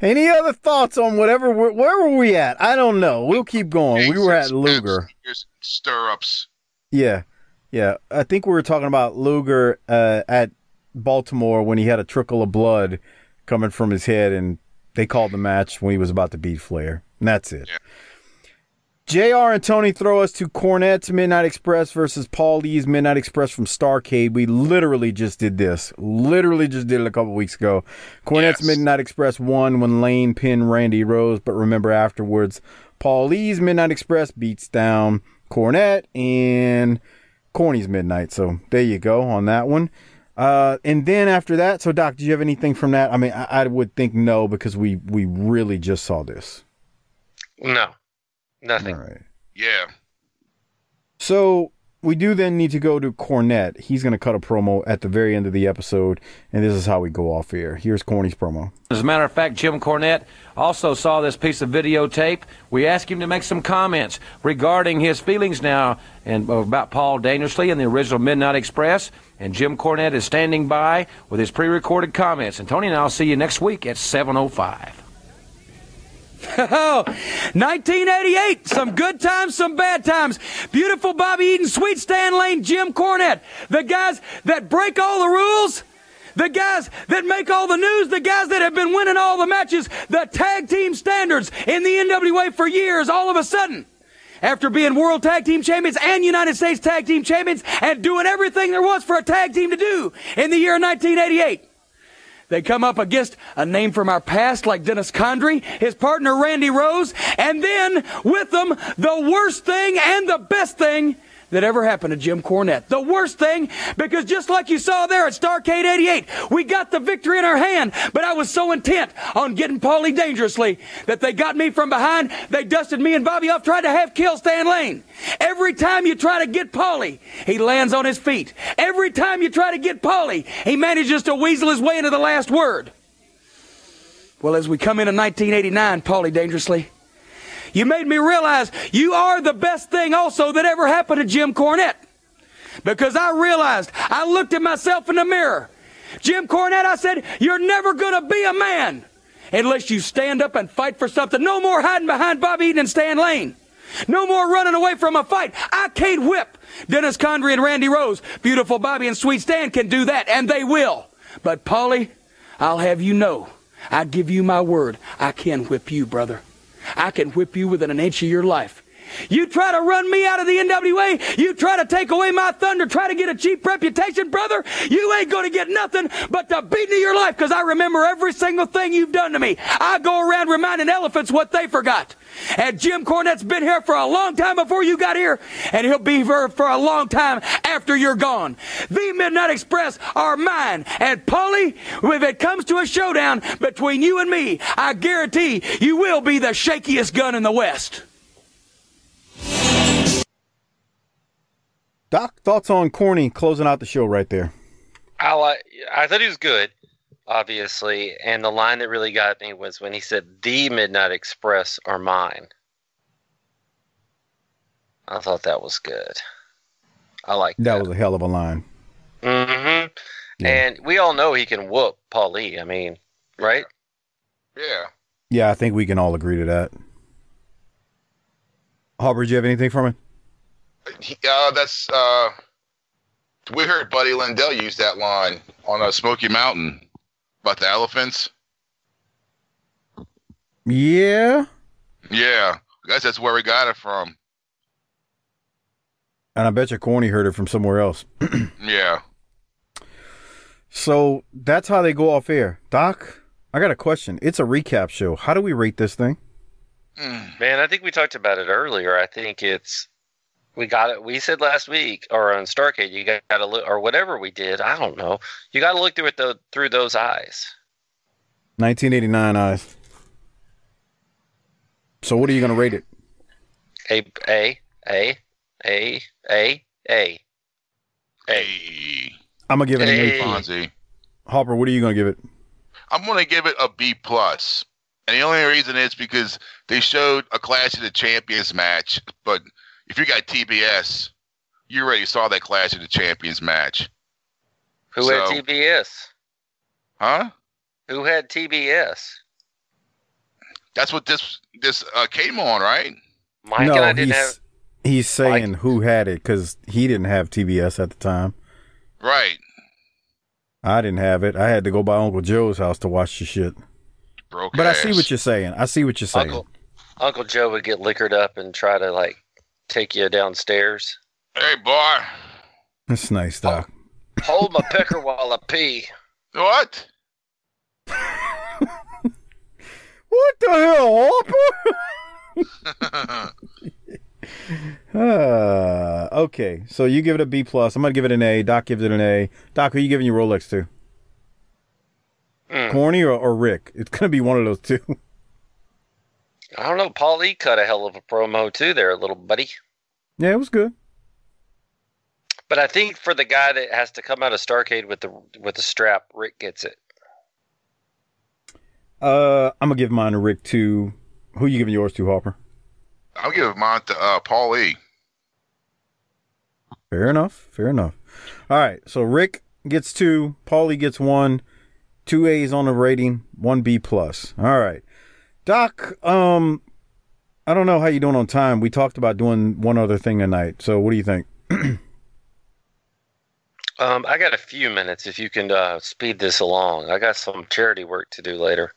Speaker 1: Any other thoughts on whatever? Where, where were we at? I don't know. We'll keep going. We were at Luger.
Speaker 3: Here's stirrups.
Speaker 1: Yeah, yeah. I think we were talking about Luger uh, at Baltimore when he had a trickle of blood coming from his head, and they called the match when he was about to beat Flair. And that's it.
Speaker 3: Yeah.
Speaker 1: JR and Tony throw us to Cornette's Midnight Express versus Paul E's Midnight Express from Starcade. We literally just did this. Literally just did it a couple weeks ago. Cornette's
Speaker 3: Yes.
Speaker 1: Midnight Express won when Lane pinned Randy Rose, but remember afterwards, Paul E's Midnight Express beats down Cornette and Corny's Midnight. So there you go on that one. Uh, and then after that, so Doc, do you have anything from that? I mean, I, I would think no because we we really just saw this.
Speaker 2: No, nothing.
Speaker 1: All right.
Speaker 3: Yeah.
Speaker 1: So we do then need to go to Cornette. He's going to cut a promo at the very end of the episode, and this is how we go off air. Here's Corny's promo.
Speaker 5: As a matter of fact, Jim Cornette also saw this piece of videotape. We asked him to make some comments regarding his feelings now and about Paul Dangerously and the original Midnight Express. And Jim Cornette is standing by with his pre-recorded comments. And Tony and I'll see you next week at 7:05.
Speaker 7: Oh, 1988. Some good times, some bad times. Beautiful Bobby Eaton, Sweet Stan Lane, Jim Cornette. The guys that break all the rules. The guys that make all the news, the guys that have been winning all the matches, the tag team standards in the NWA for years, all of a sudden, after being world tag team champions and United States tag team champions and doing everything there was for a tag team to do in the year 1988. They come up against a name from our past like Dennis Condrey, his partner Randy Rose, and then with them, the worst thing and the best thing that ever happened to Jim Cornette. The worst thing, because just like you saw there at Starcade 88, we got the victory in our hand, but I was so intent on getting Paulie dangerously that they got me from behind, they dusted me and Bobby off, tried to have kill Stan Lane. Every time you try to get Paulie, he lands on his feet. Every time you try to get Paulie, he manages to weasel his way into the last word. Well, as we come into 1989, Paulie Dangerously, you made me realize you are the best thing also that ever happened to Jim Cornette. Because I realized, I looked at myself in the mirror. Jim Cornette, I said, you're never going to be a man unless you stand up and fight for something. No more hiding behind Bobby Eaton and Stan Lane. No more running away from a fight. I can't whip. Dennis Condrey and Randy Rose, beautiful Bobby and Sweet Stan can do that, and they will. But Paulie, I'll have you know, I give you my word, I can whip you, brother. I can whip you within an inch of your life. You try to run me out of the NWA. You try to take away my thunder, try to get a cheap reputation, brother. You ain't going to get nothing but the beating of your life because I remember every single thing you've done to me. I go around reminding elephants what they forgot. And Jim Cornette's been here for a long time before you got here, and he'll be here for a long time after you're gone. The Midnight Express are mine. And Paulie, if it comes to a showdown between you and me, I guarantee you will be the shakiest gun in the West.
Speaker 1: Doc, thoughts on Corny closing out the show right there?
Speaker 2: I like. I thought he was good, obviously, and the line that really got me was when he said, "The Midnight Express are mine." I thought that was good. I like
Speaker 1: that. That was a hell of a line.
Speaker 2: Mm-hmm. Yeah. And we all know he can whoop Paul Lee. I mean, right?
Speaker 3: Yeah.
Speaker 1: Yeah, I think we can all agree to that. Harper, do you have anything from it?
Speaker 3: Uh, that's uh, we heard Buddy Landel use that line on a uh, Smoky Mountain about the elephants.
Speaker 1: Yeah.
Speaker 3: Yeah, I guess that's where we got it from.
Speaker 1: And I bet you Corny heard it from somewhere else.
Speaker 3: yeah.
Speaker 1: So that's how they go off air. Doc, I got a question. It's a recap show. How do we rate this thing?
Speaker 2: Man, I think we talked about it earlier. I think it's we got it. We said last week, or on Starcade, you got to look, or whatever we did. I don't know. You got to look through it the, through those eyes.
Speaker 1: 1989 eyes. So what are you going to rate it?
Speaker 2: A A A A A A A.
Speaker 1: I'm gonna give it an
Speaker 3: A. Fonzie.
Speaker 1: Hopper, what are you gonna give it?
Speaker 3: I'm gonna give it a B plus, and the only reason is because they showed a Clash of the Champions match, but if you got TBS, you already saw that Clash of the Champions match.
Speaker 2: Who so, had TBS?
Speaker 3: Huh?
Speaker 2: Who had TBS?
Speaker 3: That's what this this uh, came on, right?
Speaker 2: Mike no, and I didn't have.
Speaker 1: He's saying Mike. who had it because he didn't have TBS at the time.
Speaker 3: Right.
Speaker 1: I didn't have it. I had to go by Uncle Joe's house to watch the shit.
Speaker 3: Broke
Speaker 1: but
Speaker 3: ass.
Speaker 1: I see what you're saying. I see what you're saying.
Speaker 2: Uncle, Uncle Joe would get liquored up and try to like take you downstairs.
Speaker 3: Hey, boy.
Speaker 1: That's nice, Doc.
Speaker 2: Hold my pecker while I pee.
Speaker 3: What?
Speaker 1: what the hell, Hopper? uh, okay, so you give it a B plus. I'm gonna give it an A. Doc gives it an A. Doc, who are you giving your Rolex to? Mm. Corny or, or Rick? It's gonna be one of those two.
Speaker 2: I don't know. Paul Lee cut a hell of a promo too, there, little buddy.
Speaker 1: Yeah, it was good.
Speaker 2: But I think for the guy that has to come out of Starcade with the with the strap, Rick gets it.
Speaker 1: Uh, I'm gonna give mine to Rick too. Who you giving yours to, Harper?
Speaker 3: I'll give mine to uh, Paul E.
Speaker 1: Fair enough. Fair enough. All right. So Rick gets two. Paulie gets one. Two A's on the rating. One B plus. All right. Doc, um, I don't know how you doing on time. We talked about doing one other thing tonight. So what do you think?
Speaker 2: um, I got a few minutes if you can uh, speed this along. I got some charity work to do later.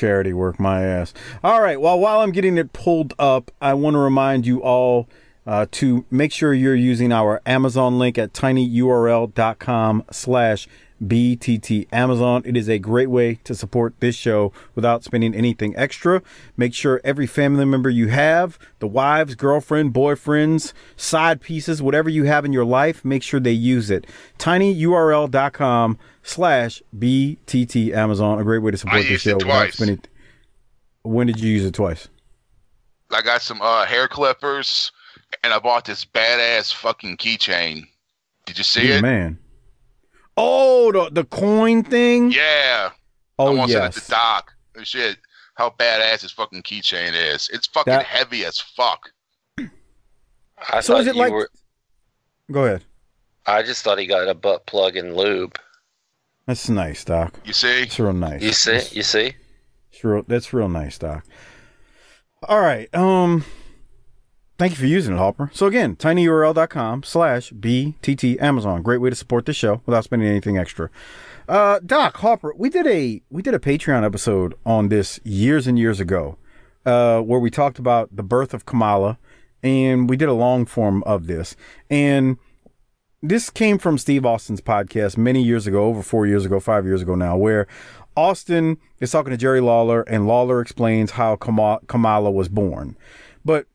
Speaker 1: Charity work, my ass. All right. Well, while I'm getting it pulled up, I want to remind you all uh, to make sure you're using our Amazon link at tinyurl.com slash BTT Amazon. It is a great way to support this show without spending anything extra. Make sure every family member you have, the wives, girlfriend, boyfriends, side pieces, whatever you have in your life, make sure they use it. tinyurl.com slash BTT Amazon. A great way to support
Speaker 3: this
Speaker 1: show
Speaker 3: without spending.
Speaker 1: When did you use it twice?
Speaker 3: I got some uh, hair clippers and I bought this badass fucking keychain. Did you see it?
Speaker 1: Man. Oh, the the coin thing.
Speaker 3: Yeah.
Speaker 1: Oh
Speaker 3: I
Speaker 1: yes.
Speaker 3: Send it to Doc. shit how badass his fucking keychain is. It's fucking
Speaker 1: That-
Speaker 3: heavy as fuck.
Speaker 2: I
Speaker 1: So is it like?
Speaker 2: were-
Speaker 1: Go ahead.
Speaker 2: I just thought he got a butt plug and lube.
Speaker 1: That's nice, Doc.
Speaker 3: You see?
Speaker 1: It's real nice.
Speaker 2: You see? You see?
Speaker 1: It's real, that's real nice, Doc. All right. Um, thank you for using it, Hopper. So again, tinyurl.com slash BTT Amazon. Great way to support the show without spending anything extra. Uh, Doc, Hopper, we did a we did a Patreon episode on this years and years ago, uh, where we talked about the birth of Kamala, and we did a long form of this. And this came from Steve Austin's podcast many years ago, over four years ago, five years ago now, where Austin is talking to Jerry Lawler, and Lawler explains how Kamala was born. But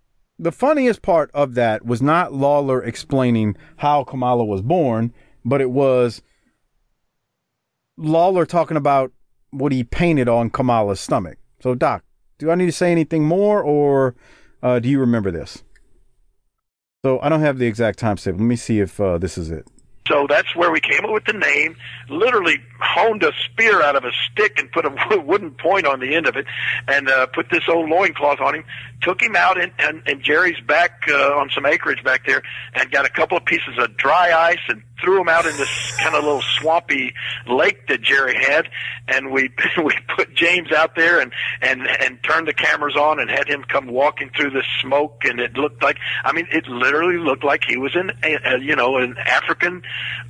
Speaker 1: the funniest part of that was not Lawler explaining how Kamala was born, but it was Lawler talking about what he painted on Kamala's stomach. So, Doc, do I need to say anything more, or uh, do you remember this? So I don't have the exact time timestamp. Let me see if uh, this is it.
Speaker 8: So that's where we came up with the name. Literally honed a spear out of a stick and put a wooden point on the end of it, and uh, put this old loincloth on him. Took him out in, in, in Jerry's back uh, on some acreage back there, and got a couple of pieces of dry ice and threw him out in this kind of little swampy lake that Jerry had. And we we put James out there and and and turned the cameras on and had him come walking through the smoke, and it looked like I mean it literally looked like he was an a, a, you know an African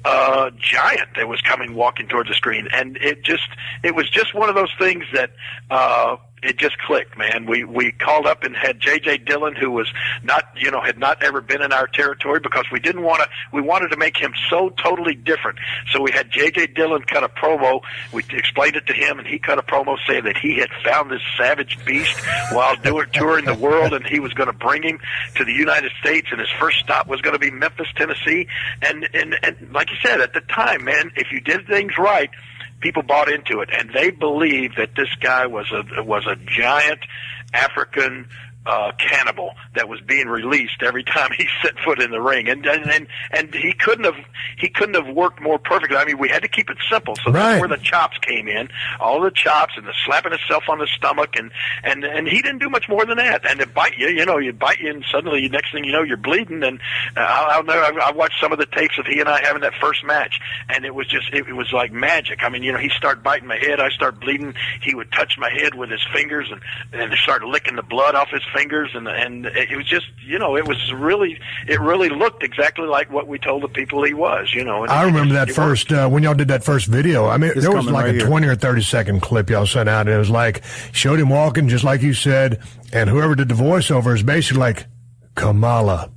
Speaker 8: uh, giant that was coming walking towards the screen, and it just it was just one of those things that. Uh, it just clicked, man. We we called up and had J.J. Dillon, who was not, you know, had not ever been in our territory because we didn't want to. We wanted to make him so totally different. So we had J.J. Dillon cut a promo. We explained it to him, and he cut a promo saying that he had found this savage beast while doing touring the world, and he was going to bring him to the United States, and his first stop was going to be Memphis, Tennessee. And and and like you said at the time, man, if you did things right people bought into it, and they believed that this guy was a was a giant African uh, cannibal that was being released every time he set foot in the ring, and and and, he couldn't have he couldn't have worked more perfectly. I mean, we had to keep it simple, so
Speaker 9: Right.
Speaker 8: that's where the chops came in, all the chops and the slapping himself on the stomach, and and and he didn't do much more than that. And it bite you, you know, you bite you, and suddenly next thing you know, you're bleeding. And uh, I, I'll never, I, I watched some of the tapes of he and I having that first match, and it was just it, it was like magic. I mean, you know, he started biting my head, I start bleeding. He would touch my head with his fingers, and and start licking the blood off his fingers, and and it was just you know, it was really it really looked exactly like what we told the people he was. You know, and
Speaker 9: I remember that first uh, when y'all did that first video. I mean,
Speaker 1: It's
Speaker 9: there was like
Speaker 1: right
Speaker 9: a
Speaker 1: here.
Speaker 9: twenty or thirty second clip y'all sent out, and it was like showed him walking just like you said, and whoever did the voiceover is basically like Kamala,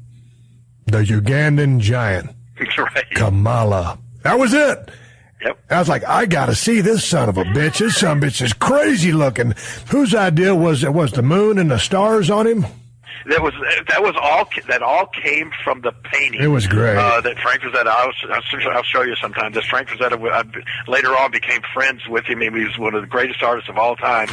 Speaker 9: the Ugandan giant.
Speaker 8: right.
Speaker 9: Kamala. That was it.
Speaker 8: Yep.
Speaker 9: I was like, I gotta see this son of a bitch. This son of a bitch is crazy looking. Whose idea was it? Was the moon and the stars on him?
Speaker 8: That was that was all that all came from the painting.
Speaker 9: It was great.
Speaker 8: Uh, that Frank Frazetta. I'll, I'll, show you sometime. This Frank Frazetta. I, later on became friends with him. He was one of the greatest artists of all time.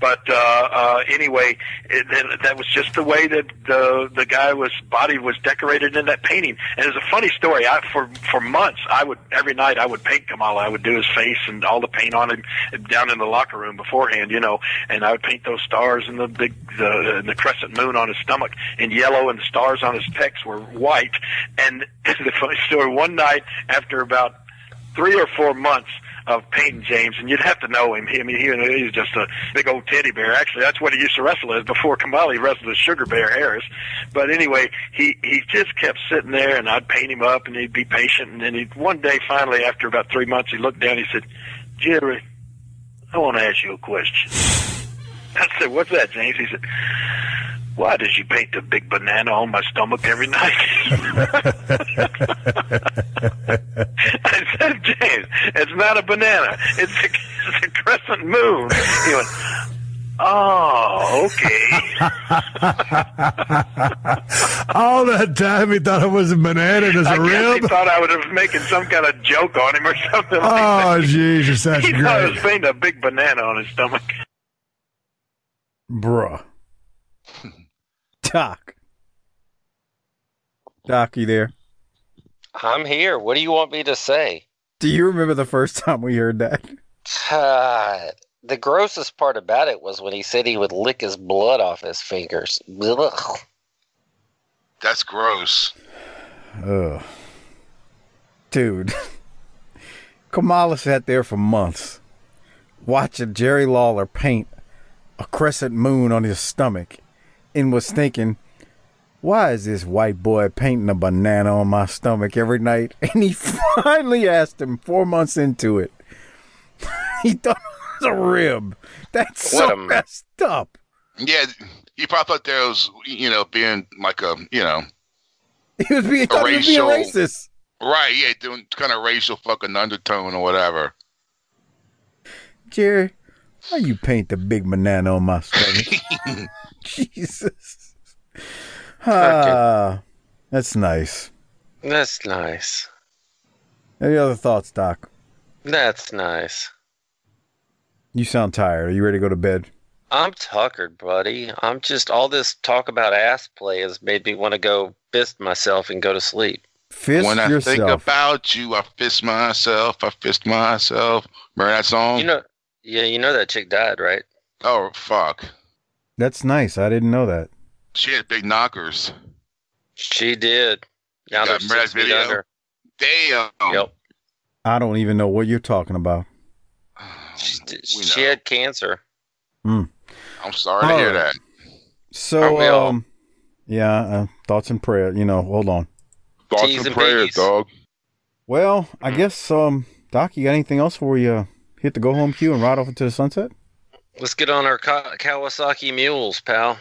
Speaker 8: But uh, uh, anyway, it, that, that was just the way that the the guy was body was decorated in that painting. And it's a funny story. I for for months I would every night I would paint Kamala. I would do his face and all the paint on him down in the locker room beforehand. You know, and I would paint those stars and the big the the crescent moon on his stomach in yellow and the stars on his pecs were white. And the funny story, one night after about three or four months of painting James, and you'd have to know him. He, I mean, he, he's just a big old teddy bear. Actually, that's what he used to wrestle as before Kamala. He wrestled as Sugar Bear Harris. But anyway, he he just kept sitting there, and I'd paint him up, and he'd be patient. And then he one day, finally, after about three months, he looked down. He said, "Jerry, I want to ask you a question." I said, "What's that, James?" He said, "Why does you paint the big banana on my stomach every night?" I said, "James, it's not a banana. It's a, it's a crescent moon." He went, "Oh, okay."
Speaker 9: All that time he thought it was a banana and it's
Speaker 8: I
Speaker 9: a
Speaker 8: guess
Speaker 9: rib.
Speaker 8: he thought I was making some kind of joke on him or something like
Speaker 9: Oh,
Speaker 8: that.
Speaker 9: Jesus, that's
Speaker 8: he thought I was
Speaker 9: great.
Speaker 8: painting a big banana on his stomach.
Speaker 1: Bruh. Doc. Doc, you there?
Speaker 2: I'm here. What do you want me to say?
Speaker 1: Do you remember the first time we heard that?
Speaker 2: Uh, the grossest part about it was when he said he would lick his blood off his fingers. Ugh.
Speaker 3: That's gross.
Speaker 1: Ugh. Dude. Kamala sat there for months watching Jerry Lawler paint a crescent moon on his stomach and was thinking, why is this white boy painting a banana on my stomach every night? And he finally asked him four months into it. he thought it was a rib. That's
Speaker 2: What
Speaker 1: so
Speaker 2: a-
Speaker 1: messed up.
Speaker 3: Yeah, he probably thought there was, you know, being like a, you know,
Speaker 1: He was being, he was being racist.
Speaker 3: right, yeah, doing kind of racial fucking undertone or whatever.
Speaker 1: Jerry, why you paint the big banana on my stomach? Jesus. Ah, that's nice.
Speaker 2: That's nice.
Speaker 1: Any other thoughts, Doc?
Speaker 2: That's nice.
Speaker 1: You sound tired. Are you ready to go to bed?
Speaker 2: I'm tuckered, buddy. I'm just all this talk about ass play has made me want to go fist myself and go to sleep.
Speaker 1: Fist
Speaker 3: when I
Speaker 1: yourself.
Speaker 3: think about you, I fist myself, I fist myself. Remember that song?
Speaker 2: You know, yeah, you know that chick died, right?
Speaker 3: oh, fuck.
Speaker 1: That's nice. I didn't know that.
Speaker 3: She had big knockers.
Speaker 2: She did. Now
Speaker 3: Yeah,
Speaker 2: they're
Speaker 3: that
Speaker 2: six feet
Speaker 3: video?
Speaker 2: under.
Speaker 3: Damn.
Speaker 2: Yep.
Speaker 1: I don't even know what you're talking about.
Speaker 2: She, did- she had cancer.
Speaker 3: I'm sorry to hear that.
Speaker 1: So,
Speaker 2: Aren't we all?
Speaker 1: um, yeah, uh, thoughts and prayer. You know, hold on.
Speaker 3: Thoughts
Speaker 2: T's
Speaker 3: and
Speaker 2: and
Speaker 3: prayers, dog.
Speaker 1: Well, I guess, um, Doc, you got anything else before we uh, hit the go home cue and ride off into the sunset?
Speaker 2: Let's get on our Kawasaki mules, pal.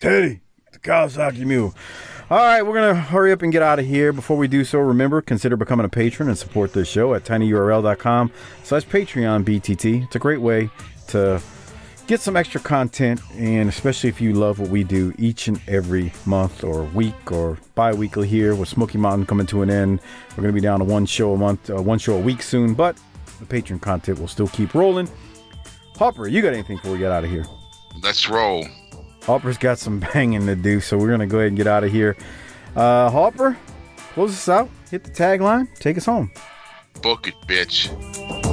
Speaker 1: Teddy, the Kawasaki Mule. All right, we're going to hurry up and get out of here. Before we do so, remember, consider becoming a patron and support this show at tinyurl.com slash Patreon BTT. It's a great way to get some extra content, and especially if you love what we do each and every month or week or bi-weekly here with Smoky Mountain coming to an end. We're going to be down to one show a month, uh, one show a week soon, but the patron content will still keep rolling. Hopper, you got anything before we get out of here?
Speaker 3: Let's roll.
Speaker 1: Hopper's got some banging to do, so we're gonna go ahead and get out of here. Uh, Hopper, close us out. Hit the tagline. Take us home.
Speaker 3: Book it, bitch.